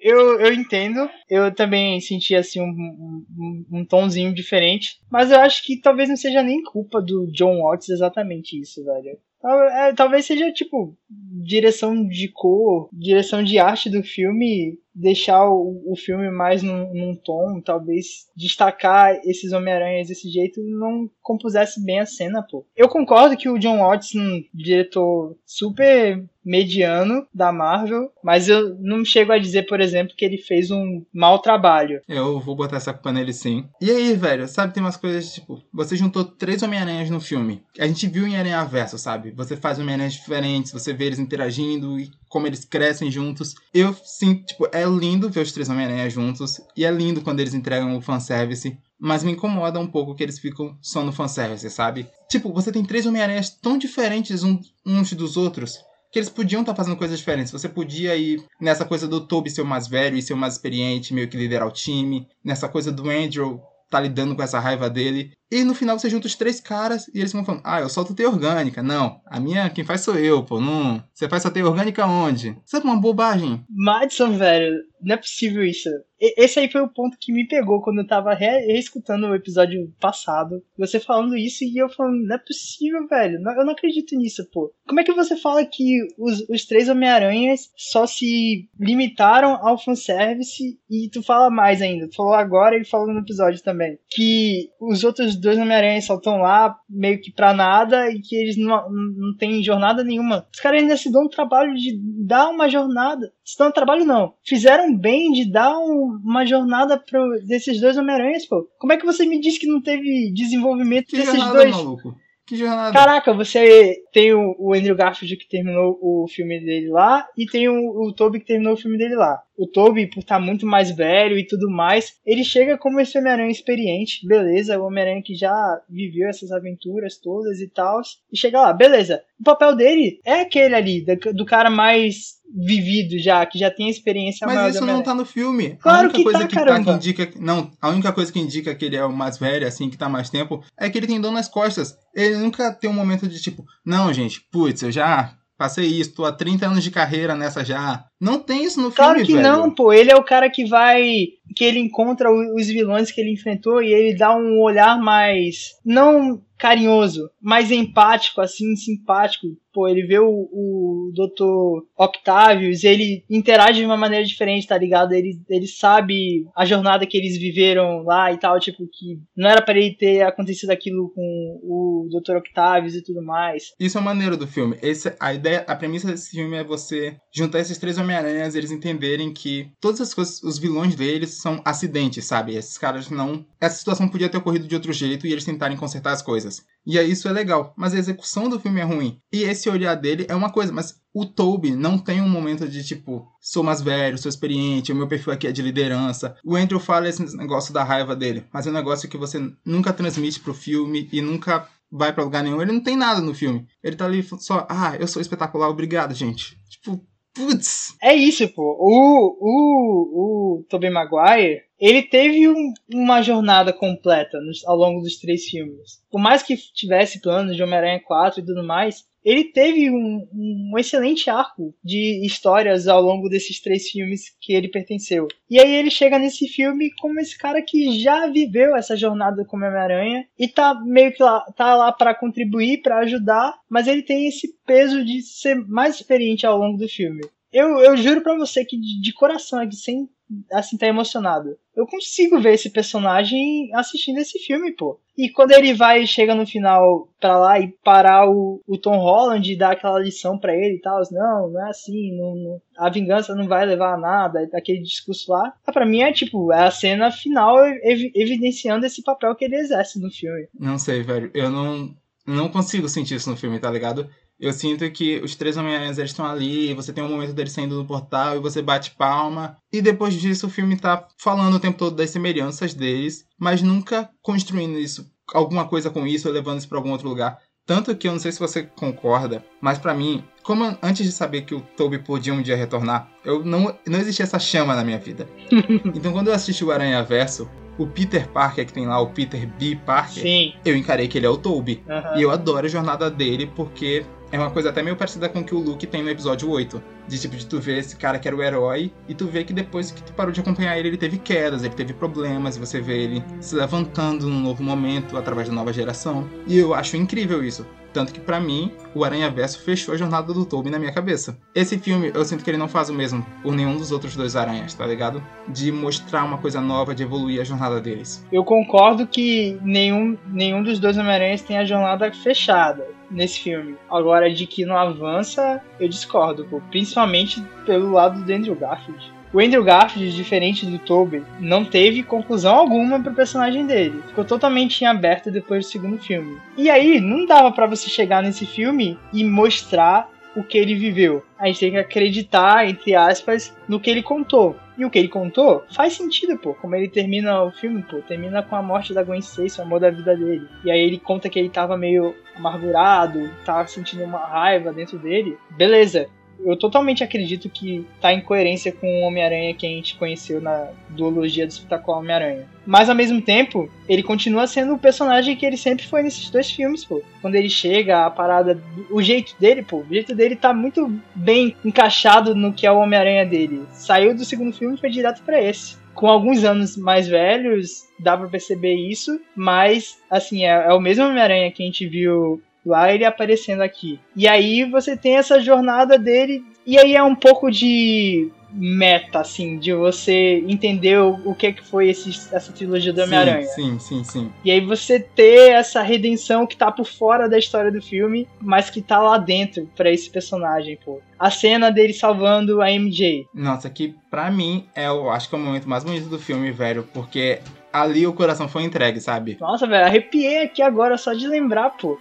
Eu, eu entendo. Eu também senti assim um, um, um tomzinho diferente. Mas eu acho que talvez não seja nem culpa do John Watts exatamente isso, velho. É, talvez seja, tipo, direção de cor, direção de arte do filme deixar o, o filme mais num, num, tom, talvez destacar esses Homem-Aranhas desse jeito não compusesse bem a cena, pô. Eu concordo que o John Watson, diretor super mediano da Marvel, mas eu não chego a dizer, por exemplo, que ele fez um mau trabalho. Eu vou botar essa culpa nele sim. E aí, velho, sabe, tem umas coisas tipo, você juntou três Homem-Aranhas no filme. A gente viu em Aranha Verso, sabe? Você faz Homem-Aranhas diferentes, você vê eles interagindo e como eles crescem juntos. Eu sim, tipo, é lindo ver os três Homem-Aranha juntos. E é lindo quando eles entregam o fanservice. Mas me incomoda um pouco que eles ficam só no fanservice, sabe? Tipo, você tem três Homem-Aranhas tão diferentes uns dos outros. Que eles podiam estar tá fazendo coisas diferentes. Você podia ir nessa coisa do Toby ser o mais velho e ser o mais experiente, meio que liderar o time. Nessa coisa do Andrew tá lidando com essa raiva dele. E no final você junta os três caras e eles vão falando: Ah, eu solto teia orgânica. Não, a minha, quem faz sou eu, pô. Não. Você faz essa teia orgânica onde? Sabe uma bobagem? Madison, velho, não é possível isso. Esse aí foi o ponto que me pegou quando eu tava re- reescutando o episódio passado. Você falando isso e eu falando, não é possível, velho. Não- Eu não acredito nisso, pô. Como é que você fala que os, os três Homem-Aranhas só se limitaram ao fanservice e tu fala mais ainda? Tu falou agora e falou no episódio também. Que os outros dois Homem-Aranhas só estão lá meio que pra nada e que eles não, não têm jornada nenhuma. Os caras ainda se dão o trabalho de dar uma jornada. Se dão trabalho, não. Fizeram bem de dar um- uma jornada pro, desses dois Homem-Aranhas, pô. Como é que você me disse que não teve desenvolvimento Que desses jornada, dois? maluco? Que jornada? Caraca, você tem o, o Andrew Garfield que terminou o filme dele lá e tem o, o Toby que terminou o filme dele lá. O Toby, por estar muito mais velho e tudo mais, ele chega como esse Homem-Aranha experiente, beleza, o Homem-Aranha que já viveu essas aventuras todas e tal, e chega lá, beleza. O papel dele é aquele ali, do cara mais vivido já, que já tem a experiência maior Mas do isso não tá no filme. Claro a única que coisa tá, que, tá, que indica. Não, a única coisa que indica que ele é o mais velho, assim, que tá mais tempo, é que ele tem dor nas costas. Ele nunca tem um momento de tipo, não, gente, putz, eu já passei isso, tô há 30 anos de carreira nessa já. Não tem isso no Claro filme, que velho. não, pô. Ele é o cara que vai. que ele encontra os vilões que ele enfrentou e ele dá um olhar mais. não carinhoso, mais empático, assim, simpático. Pô, ele vê o, o Dr. Octavius, ele interage de uma maneira diferente, tá ligado? Ele, ele sabe a jornada que eles viveram lá e tal, tipo, que não era pra ele ter acontecido aquilo com o Dr. Octavius e tudo mais. Isso é maneiro do filme. Esse, a ideia, a premissa desse filme é você juntar esses três Homem-Aranhas, eles entenderem que todas as coisas, os vilões deles são acidentes, sabe? Esses caras não. Essa situação podia ter ocorrido de outro jeito e eles tentarem consertar as coisas. E aí isso é legal. Mas a execução do filme é ruim. E esse olhar dele é uma coisa, mas o Toby não tem um momento de tipo, sou mais velho, sou experiente, o meu perfil aqui é de liderança. O Andrew fala esse negócio da raiva dele, mas é um negócio que você nunca transmite pro filme e nunca vai pra lugar nenhum. Ele não tem nada no filme. Ele tá ali só, ah, eu sou espetacular, obrigado, gente. Tipo, putz. É isso, pô. O, o, o Tobey Maguire, ele teve um- uma jornada completa nos- ao longo dos três filmes. Por mais que tivesse planos de Homem-Aranha 4 e tudo mais, ele teve um, um excelente arco de histórias ao longo desses três filmes que ele pertenceu. E aí ele chega nesse filme como esse cara que já viveu essa jornada como Homem-Aranha e tá meio que lá, tá lá para contribuir, para ajudar, mas ele tem esse peso de ser mais experiente ao longo do filme. Eu, eu juro pra você que de, de coração, aqui, sem assim tá emocionado. Eu consigo ver esse personagem assistindo esse filme, pô. E quando ele vai chega no final pra lá e parar o, o Tom Holland e dar aquela lição pra ele e tal, não, não é assim, não, não- a vingança não vai levar a nada, aquele discurso lá. Ah, Pra mim é tipo, é a cena final evi- evidenciando esse papel que ele exerce no filme. Não sei, velho. Eu não, não consigo sentir isso no filme, tá ligado? Eu sinto que os três Homem-Aranhas eles estão ali, você tem um momento deles saindo do portal e você bate palma. E depois disso o filme tá falando o tempo todo das semelhanças deles, mas nunca construindo isso, alguma coisa com isso ou levando isso pra algum outro lugar. Tanto que eu não sei se você concorda, mas pra mim, como antes de saber que o Toby podia um dia retornar, eu não, não existia essa chama na minha vida. então quando eu assisti o Aranha Verso, o Peter Parker que tem lá, o Peter B. Parker, Sim. eu encarei que ele é o Toby. aham. E eu adoro a jornada dele porque é uma coisa até meio parecida com o que o Luke tem no episódio 8. De tipo, de tu ver esse cara que era o herói e tu vê que depois que tu parou de acompanhar ele, ele teve quedas, ele teve problemas, e você vê ele se levantando num novo momento através da nova geração. E eu acho incrível isso. Tanto que pra mim, o Aranha Verso fechou a jornada do Toby na minha cabeça. Esse filme, eu sinto que ele não faz o mesmo por nenhum dos outros dois aranhas, tá ligado? De mostrar uma coisa nova, de evoluir a jornada deles. Eu concordo que nenhum, nenhum dos dois Homem-Aranhas tem a jornada fechada nesse filme. Agora, de que não avança, eu discordo, pô. Principalmente pelo lado do Andrew Garfield. O Andrew Garfield, diferente do Tobey, não teve conclusão alguma pro personagem dele. Ficou totalmente em aberto depois do segundo filme. E aí, não dava pra você chegar nesse filme e mostrar o que ele viveu. A gente tem que acreditar, entre aspas, no que ele contou. E o que ele contou faz sentido, pô. Como ele termina o filme, pô. Termina com a morte da Gwen Stacy, o amor da vida dele. E aí ele conta que ele tava meio amargurado, tava sentindo uma raiva dentro dele. Beleza. Eu totalmente acredito que tá em coerência com o Homem-Aranha que a gente conheceu na duologia do espetacular Homem-Aranha. Mas ao mesmo tempo, ele continua sendo o personagem que ele sempre foi nesses dois filmes, pô. Quando ele chega, a parada, o jeito dele, pô, o jeito dele tá muito bem encaixado no que é o Homem-Aranha dele. Saiu do segundo filme e foi direto para esse com alguns anos mais velhos, dá pra perceber isso, mas, assim, é, é o mesmo Homem-Aranha que a gente viu lá, ele aparecendo aqui. E aí você tem essa jornada dele, e aí é um pouco de meta, assim, de você entender o, o que, que foi esse, essa trilogia do Homem-Aranha. Sim, sim, sim. E aí você ter essa redenção que tá por fora da história do filme, mas que tá lá dentro para esse personagem, pô. A cena dele salvando a MJ. Nossa, que pra mim é, eu acho que é o momento mais bonito do filme, velho, porque ali o coração foi entregue, sabe? Nossa, velho, arrepiei aqui agora só de lembrar, pô.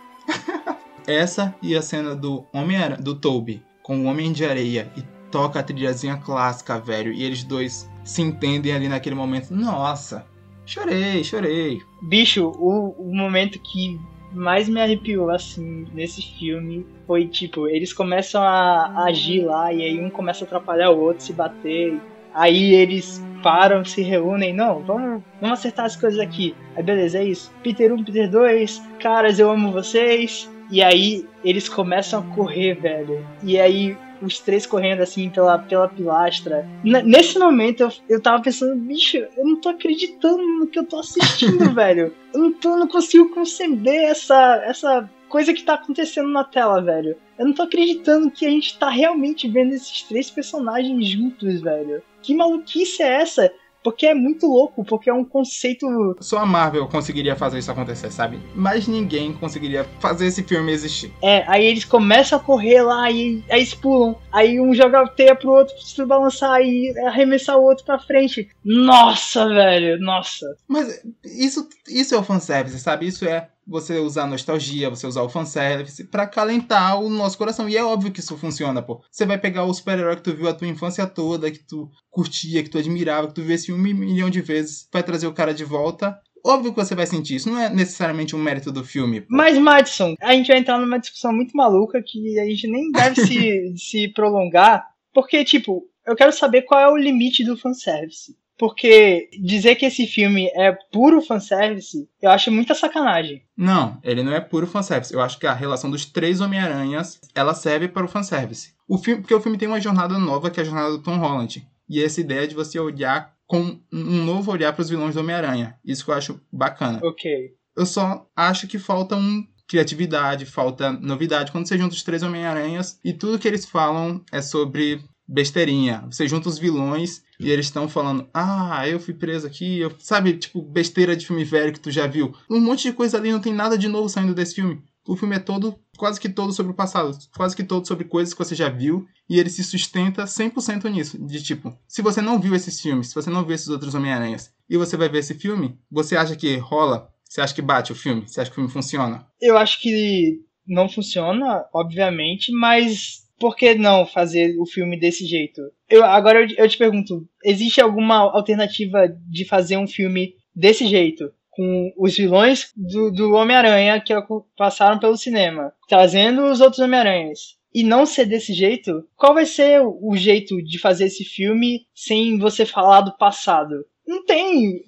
Essa e a cena do Homem do Toby com o Homem de Areia e toca a trilhazinha clássica, velho, e eles dois se entendem ali naquele momento. Nossa, chorei, chorei. Bicho, o, o momento que mais me arrepiou, assim, nesse filme foi, tipo, eles começam a, a agir lá e aí um começa a atrapalhar o outro, se bater. Aí eles param, se reúnem, não, vamos, vamos acertar as coisas aqui. Aí beleza, é isso. Peter 1, Peter 2, caras, eu amo vocês. E aí eles começam a correr, velho. E aí os três correndo assim pela, pela pilastra. N nesse momento eu, eu tava pensando, bicho, eu não tô acreditando no que eu tô assistindo, velho. Eu não, tô, não consigo conceber essa, essa coisa que tá acontecendo na tela, velho. Eu não tô acreditando que a gente tá realmente vendo esses três personagens juntos, velho. Que maluquice é essa? Porque é muito louco, porque é um conceito. Só a Marvel conseguiria fazer isso acontecer, sabe? Mas ninguém conseguiria fazer esse filme existir. É, aí eles começam a correr lá e aí eles pulam. Aí um joga a teia pro outro se balançar e arremessar o outro pra frente. Nossa, velho, nossa. Mas isso, isso é o fanservice, sabe? Isso é você usar a nostalgia, você usar o fanservice para acalentar o nosso coração. E é óbvio que isso funciona, pô. Você vai pegar o super-herói que tu viu a tua infância toda, que tu curtia, que tu admirava, que tu viu esse um milhão de vezes, vai trazer o cara de volta. Óbvio que você vai sentir isso, não é necessariamente um mérito do filme. Pô. Mas, Madison, a gente vai entrar numa discussão muito maluca que a gente nem deve se, se prolongar, porque, tipo, eu quero saber qual é o limite do fanservice. Porque dizer que esse filme é puro fanservice, eu acho muita sacanagem. Não, ele não é puro fanservice. Eu acho que a relação dos três Homem-Aranhas, ela serve para o fanservice. O filme, porque o filme tem uma jornada nova, que é a jornada do Tom Holland. E essa ideia de você olhar com um novo olhar para os vilões do Homem-Aranha. Isso que eu acho bacana. Ok. Eu só acho que falta um criatividade, falta novidade quando você junta os três Homem-Aranhas e tudo que eles falam é sobre besteirinha. Você junta os vilões e eles estão falando: Ah, eu fui preso aqui. Eu... Sabe, tipo, besteira de filme velho que tu já viu. Um monte de coisa ali, não tem nada de novo saindo desse filme. O filme é todo, quase que todo sobre o passado, quase que todo sobre coisas que você já viu, e ele se sustenta 100% nisso. De tipo, se você não viu esses filmes, se você não viu esses outros Homem-Aranhas, e você vai ver esse filme, você acha que rola? Você acha que bate o filme? Você acha que o filme funciona? Eu acho que não funciona, obviamente, mas por que não fazer o filme desse jeito? Eu, agora eu, eu te pergunto, existe alguma alternativa de fazer um filme desse jeito? Com os vilões do, do Homem-Aranha que passaram pelo cinema, trazendo os outros Homem-Aranhas e não ser desse jeito, qual vai ser o jeito de fazer esse filme sem você falar do passado? Não tem.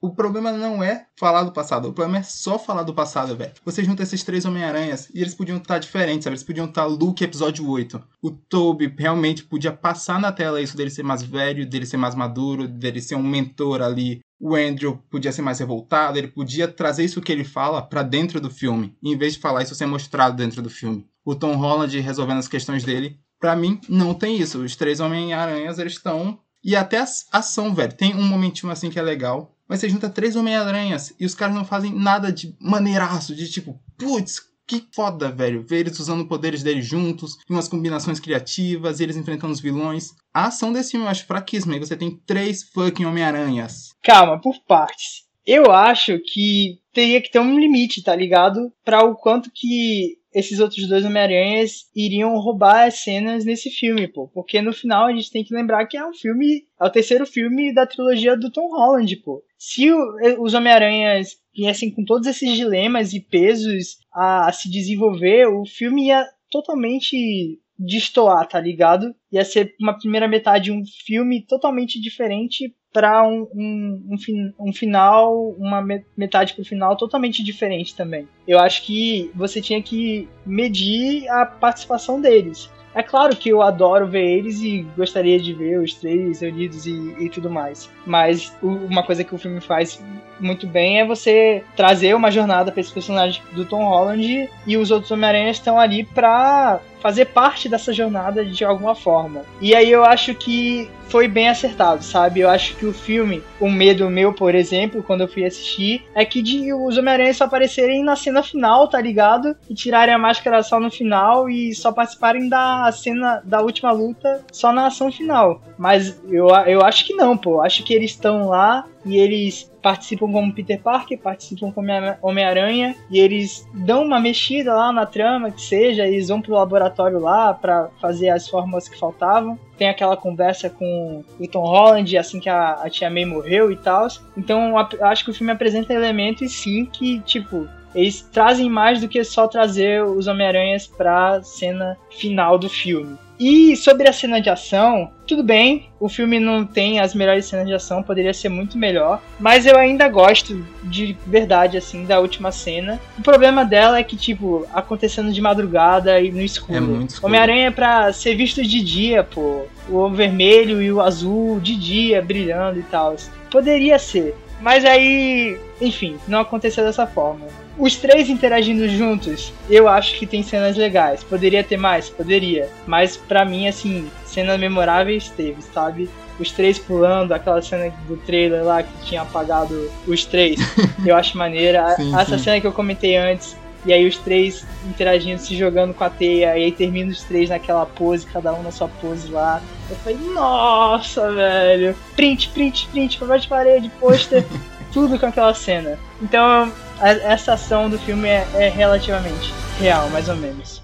O problema não é falar do passado, o problema é só falar do passado, velho. Você junta esses três Homem-Aranhas e eles podiam estar diferentes, sabe? Eles podiam estar Luke episódio 8. O Toby realmente podia passar na tela isso dele ser mais velho, dele ser mais maduro, dele ser um mentor ali. O Andrew podia ser mais revoltado, ele podia trazer isso que ele fala para dentro do filme, em vez de falar isso ser mostrado dentro do filme. O Tom Holland resolvendo as questões dele, para mim não tem isso. Os três Homem-Aranhas eles estão e até a ação, velho. Tem um momentinho assim que é legal. Mas você junta três Homem-Aranhas e os caras não fazem nada de maneiraço, de tipo, putz, que foda, velho. Ver eles usando poderes deles juntos, umas combinações criativas, eles enfrentando os vilões. A ação desse filme eu acho fraquíssima. E você tem três fucking Homem-Aranhas. Calma, por partes. Eu acho que teria que ter um limite, tá ligado? Para o quanto que esses outros dois Homem-Aranhas iriam roubar as cenas nesse filme, pô. Porque no final a gente tem que lembrar que é um filme. É o terceiro filme da trilogia do Tom Holland, pô. Se o, os Homem-Aranhas viessem com todos esses dilemas e pesos a, a se desenvolver, o filme ia totalmente destoar, tá ligado? Ia ser uma primeira metade um filme totalmente diferente para um, um, um, um, final, uma metade pro final totalmente diferente também. Eu acho que você tinha que medir a participação deles. É claro que eu adoro ver eles e gostaria de ver os três reunidos e, e tudo mais. Mas uma coisa que o filme faz muito bem é você trazer uma jornada para esse personagem do Tom Holland e os outros Homem-Aranha estão ali pra fazer parte dessa jornada de alguma forma. E aí eu acho que foi bem acertado, sabe? Eu acho que o filme, o medo meu, por exemplo, quando eu fui assistir, é que de os Homem-Aranha só aparecerem na cena final, tá ligado? E tirarem a máscara só no final e só participarem da cena da última luta só na ação final. Mas eu, eu acho que não, pô. Acho que eles estão lá e eles participam como Peter Parker, participam como Homem-Aranha e eles dão uma mexida lá na trama, que seja, eles vão pro laboratório lá para fazer as fórmulas que faltavam. Tem aquela conversa com o Tom Holland assim que a, a Tia May morreu e tal. Então acho que o filme apresenta elementos sim que, tipo, eles trazem mais do que só trazer os Homem-Aranhas pra cena final do filme. E sobre a cena de ação, tudo bem, o filme não tem as melhores cenas de ação, poderia ser muito melhor, mas eu ainda gosto de verdade, assim, da última cena. O problema dela é que, tipo, acontecendo de madrugada e no escuro. É muito escuro. Homem-Aranha é pra ser visto de dia, pô. O vermelho e o azul de dia, brilhando e tal. Poderia ser. Mas aí, enfim, não aconteceu dessa forma. Os três interagindo juntos, eu acho que tem cenas legais. Poderia ter mais? Poderia. Mas para mim, assim, cenas memoráveis teve, sabe? Os três pulando, aquela cena do trailer lá que tinha apagado os três. eu acho maneira. Sim, Essa sim. cena que eu comentei antes, e aí os três interagindo, se jogando com a teia, e aí termina os três naquela pose, cada um na sua pose lá. Eu falei, nossa, velho. Print, print, print, papel de parede, pôster, tudo com aquela cena. Então, essa ação do filme é, é relativamente real, mais ou menos.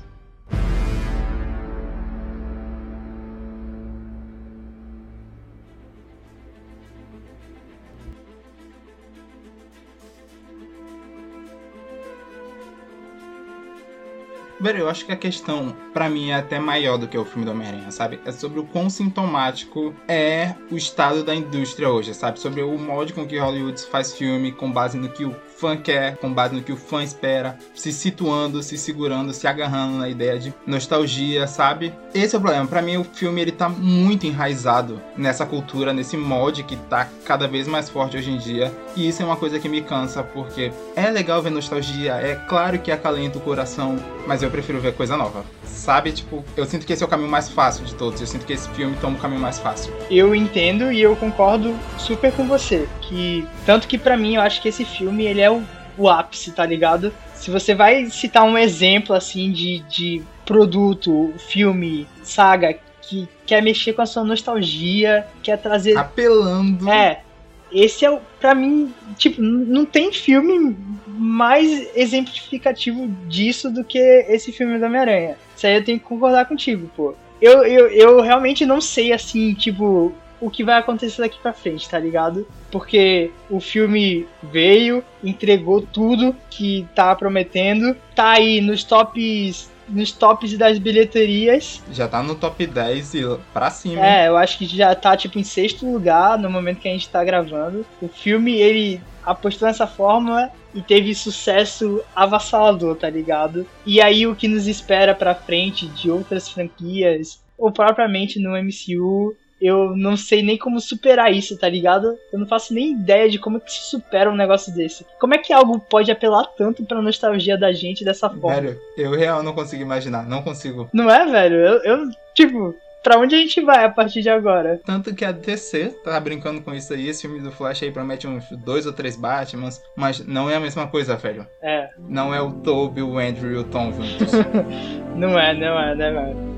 Velho, eu acho que a questão, para mim, é até maior do que o filme do Homem-Aranha, sabe? É sobre o quão sintomático é o estado da indústria hoje, sabe? Sobre o modo com que Hollywood faz filme com base no que o fã quer, com base no que o fã espera, se situando, se segurando, se agarrando na ideia de nostalgia, sabe? Esse é o problema. Para mim, o filme ele tá muito enraizado nessa cultura, nesse molde que tá cada vez mais forte hoje em dia. E isso é uma coisa que me cansa, porque é legal ver nostalgia, é claro que acalenta o coração, mas eu prefiro ver coisa nova. Sabe? Tipo, eu sinto que esse é o caminho mais fácil de todos. Eu sinto que esse filme toma o caminho mais fácil. Eu entendo e eu concordo super com você. Que tanto que para mim eu acho que esse filme ele é o, o ápice, tá ligado? Se você vai citar um exemplo assim de, de produto, filme, saga que quer mexer com a sua nostalgia, quer trazer. Apelando. É. Esse é o. Pra mim, tipo, não tem filme mais exemplificativo disso do que esse filme do Homem-Aranha. Isso aí eu tenho que concordar contigo, pô. Eu, eu, eu realmente não sei, assim, tipo, o que vai acontecer daqui pra frente, tá ligado? Porque o filme veio, entregou tudo que tá prometendo, tá aí nos tops nos tops das bilheterias. Já tá no top 10 e pra cima. É, eu acho que já tá tipo em sexto lugar no momento que a gente tá gravando. O filme, ele apostou nessa fórmula e teve sucesso avassalador, tá ligado? E aí o que nos espera pra frente de outras franquias, ou propriamente no MCU, eu não sei nem como superar isso, tá ligado? Eu não faço nem ideia de como que se supera um negócio desse. Como é que algo pode apelar tanto pra nostalgia da gente dessa forma? Velho, eu real não consigo imaginar, não consigo. Não é, velho? Eu, eu tipo, pra onde a gente vai a partir de agora? Tanto que a DC tá brincando com isso aí. Esse filme do Flash aí promete uns dois ou três Batmans, mas não é a mesma coisa, velho. É. Não é o Toby, o Andrew e o Tom juntos. não é, não é, não é.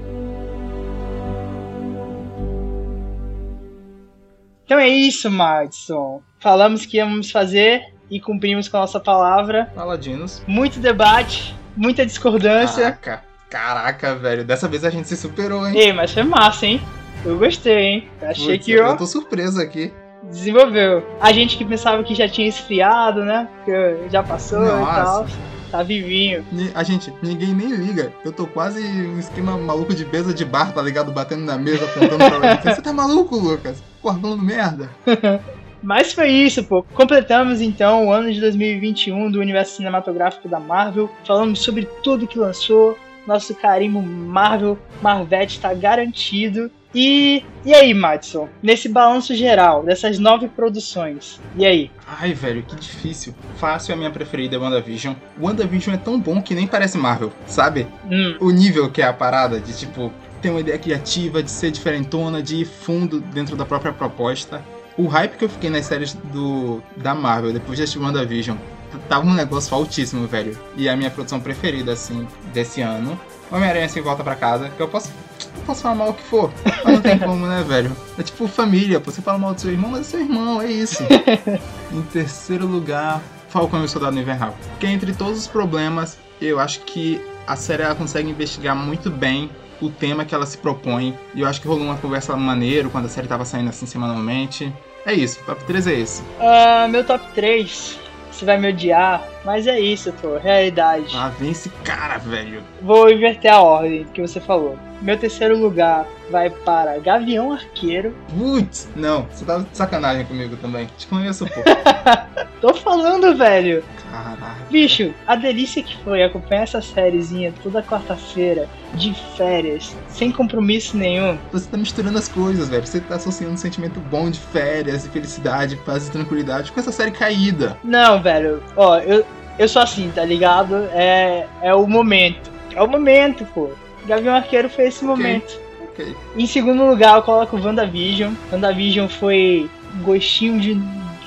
Então é isso, Madison. Falamos que íamos fazer e cumprimos com a nossa palavra. Paladinos. Muito debate, muita discordância. Caraca, caraca, velho. Dessa vez a gente se superou, hein? Ei, mas foi massa, hein? Eu gostei, hein? Achei Putz, que eu. Eu tô surpreso aqui. Desenvolveu. A gente que pensava que já tinha esfriado, né? Que já passou Nossa. e tal. Tá vivinho. A gente, ninguém nem liga. Eu tô quase um esquema maluco de mesa de bar, tá ligado? Batendo na mesa, apontando pra. Você tá maluco, Lucas? Porra, falando merda. Mas foi isso, pô. Completamos então o ano de 2021 do universo cinematográfico da Marvel. Falamos sobre tudo que lançou. Nosso carimbo Marvel, Marvete tá garantido. E, e aí, Madison? Nesse balanço geral dessas nove produções, e aí? Ai, velho, que difícil. Fácil é a minha preferida, WandaVision. WandaVision é tão bom que nem parece Marvel, sabe? Hum, O nível que é a parada de, tipo, ter uma ideia criativa, de ser diferentona, de ir fundo dentro da própria proposta. O hype que eu fiquei nas séries do, da Marvel depois de assistir WandaVision tava um negócio altíssimo, velho. E a minha produção preferida, assim, desse ano. Homem-Aranha sem volta pra casa, que eu posso. Posso falar mal o que for, mas não tem como, né, velho? É tipo família, pô. Você fala mal do seu irmão, mas é seu irmão, é isso. em terceiro lugar, Falcão e o Soldado Invernal. Porque entre todos os problemas, eu acho que a série ela consegue investigar muito bem o tema que ela se propõe. E eu acho que rolou uma conversa maneiro quando a série tava saindo assim semanalmente. É isso, top 3 é esse. ah, meu top 3. Você vai me odiar, mas é isso, pô. Realidade. Ah, vem esse cara, velho. Vou inverter a ordem que você falou. Meu terceiro lugar vai para Gavião Arqueiro. Putz, não, você tá de sacanagem comigo também. Te conheço, pô. Tô falando, velho. Caraca. Bicho, a delícia que foi acompanhar essa sériezinha toda quarta-feira, de férias, sem compromisso nenhum. Você tá misturando as coisas, velho. Você tá associando um sentimento bom de férias, de felicidade, paz e tranquilidade com essa série caída. Não, velho, ó, eu, eu sou assim, tá ligado? É, é o momento. É o momento, pô. Gavião Arqueiro foi esse momento. Ok. Em segundo lugar, eu coloco WandaVision. WandaVision foi um gostinho de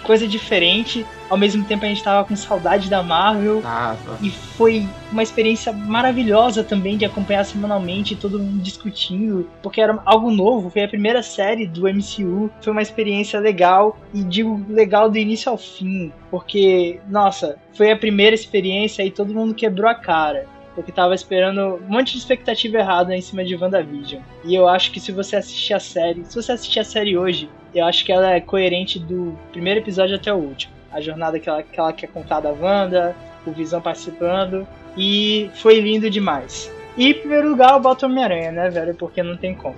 coisa diferente. Ao mesmo tempo, a gente tava com saudade da Marvel. Tava. E foi uma experiência maravilhosa também de acompanhar semanalmente, todo mundo discutindo, porque era algo novo, foi a primeira série do MCU, foi uma experiência legal, e digo legal do início ao fim, porque, nossa, foi a primeira experiência e todo mundo quebrou a cara. Porque tava esperando um monte de expectativa errada em cima de WandaVision. E eu acho que se você assistir a série, se você assistir a série hoje, eu acho que ela é coerente do primeiro episódio até o último. A jornada que ela, que ela quer contar da Wanda, o Visão participando. E foi lindo demais. E em primeiro lugar eu boto Homem-Aranha, né, velho? Porque não tem como.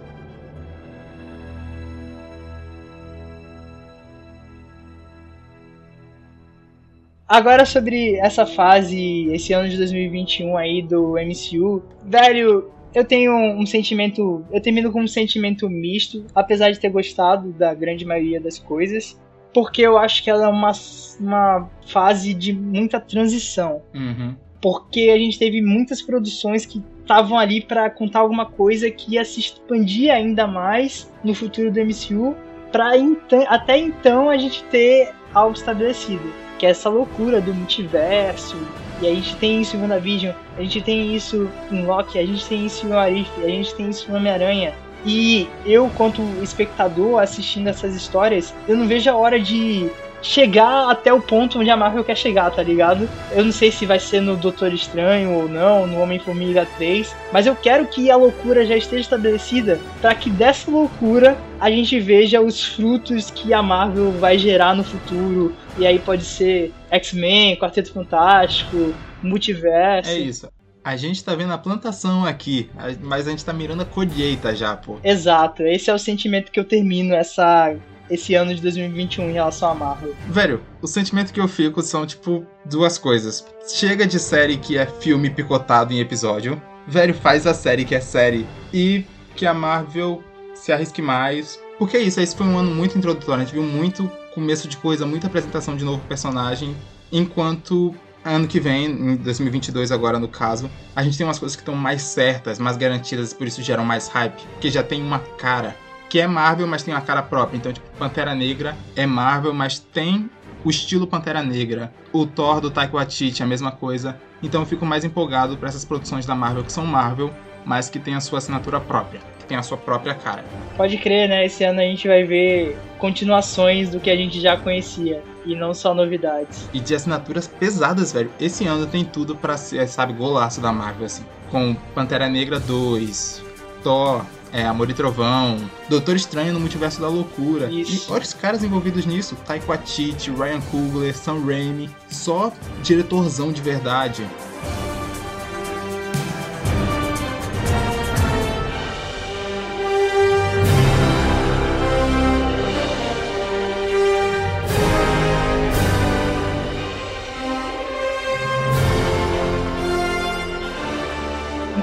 Agora sobre essa fase, esse ano de 2021 aí do MCU, velho, eu tenho um sentimento, eu termino com um sentimento misto, apesar de ter gostado da grande maioria das coisas, porque eu acho que ela é uma, uma fase de muita transição Uhum. porque a gente teve muitas produções que estavam ali para contar alguma coisa que ia se expandir ainda mais no futuro do MCU, para então, até então a gente ter algo estabelecido, que é essa loucura do multiverso. E a gente tem isso em WandaVision, a gente tem isso em Loki, a gente tem isso em Arif, a gente tem isso em Homem-Aranha. E eu, quanto espectador assistindo essas histórias, eu não vejo a hora de chegar até o ponto onde a Marvel quer chegar, tá ligado? Eu não sei se vai ser no Doutor Estranho ou não, no Homem-Formiga 3, mas eu quero que a loucura já esteja estabelecida para que dessa loucura a gente veja os frutos que a Marvel vai gerar no futuro. E aí pode ser X-Men, Quarteto Fantástico, Multiverso. É isso. A gente tá vendo a plantação aqui, mas a gente tá mirando a colheita já, pô. Exato, esse é o sentimento que eu termino essa esse ano de 2021 em relação à Marvel. Velho, o sentimento que eu fico são, tipo, duas coisas. Chega de série que é filme picotado em episódio. Velho, faz a série que é série. E que a Marvel se arrisque mais. Porque é isso, esse foi um ano muito introdutório. A gente viu muito começo de coisa, muita apresentação de novo personagem. Enquanto ano que vem, em 2022 agora no caso, a gente tem umas coisas que estão mais certas, mais garantidas, por isso geram mais hype. Que já tem uma cara que é Marvel, mas tem uma cara própria. Então, tipo, Pantera Negra é Marvel, mas tem o estilo Pantera Negra. O Thor do Taika Waititi, a mesma coisa. Então eu fico mais empolgado para essas produções da Marvel que são Marvel, mas que tem a sua assinatura própria, que tem a sua própria cara. Pode crer, né? Esse ano a gente vai ver continuações do que a gente já conhecia e não só novidades. E de assinaturas pesadas, velho. Esse ano tem tudo pra ser, sabe, golaço da Marvel, assim. Com Pantera Negra 2, Thor, é, Amor e Trovão, Doutor Estranho no Multiverso da Loucura. Isso. E olha os caras envolvidos nisso: Taiko Waititi, Ryan Coogler, Sam Raimi, só diretorzão de verdade.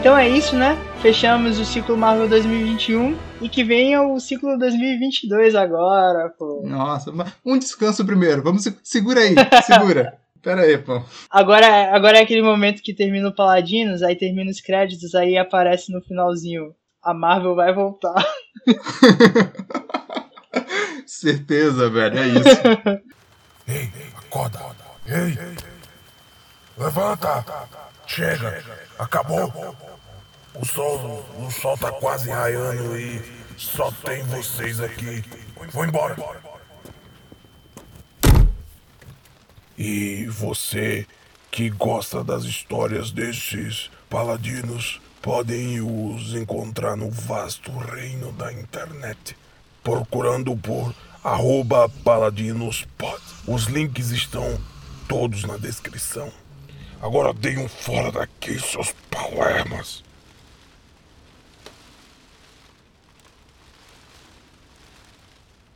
Então é isso, né? Fechamos o ciclo Marvel 2021 e que venha o ciclo 2022 agora, pô. Nossa, um descanso primeiro. Vamos se- segura aí, segura. Pera aí, pô. Agora, agora é aquele momento que termina o Paladinos, aí termina os créditos, aí aparece no finalzinho. A Marvel vai voltar. Certeza, velho, é isso. Ei, acorda. Ei, levanta. Chega. Acabou. O sol, o sol tá quase raiando e só tem vocês aqui. Vou embora. E você que gosta das histórias desses paladinos podem os encontrar no vasto reino da internet, procurando por arroba paladinospod. Os links estão todos na descrição. Agora deem um fora daqui, seus palermas.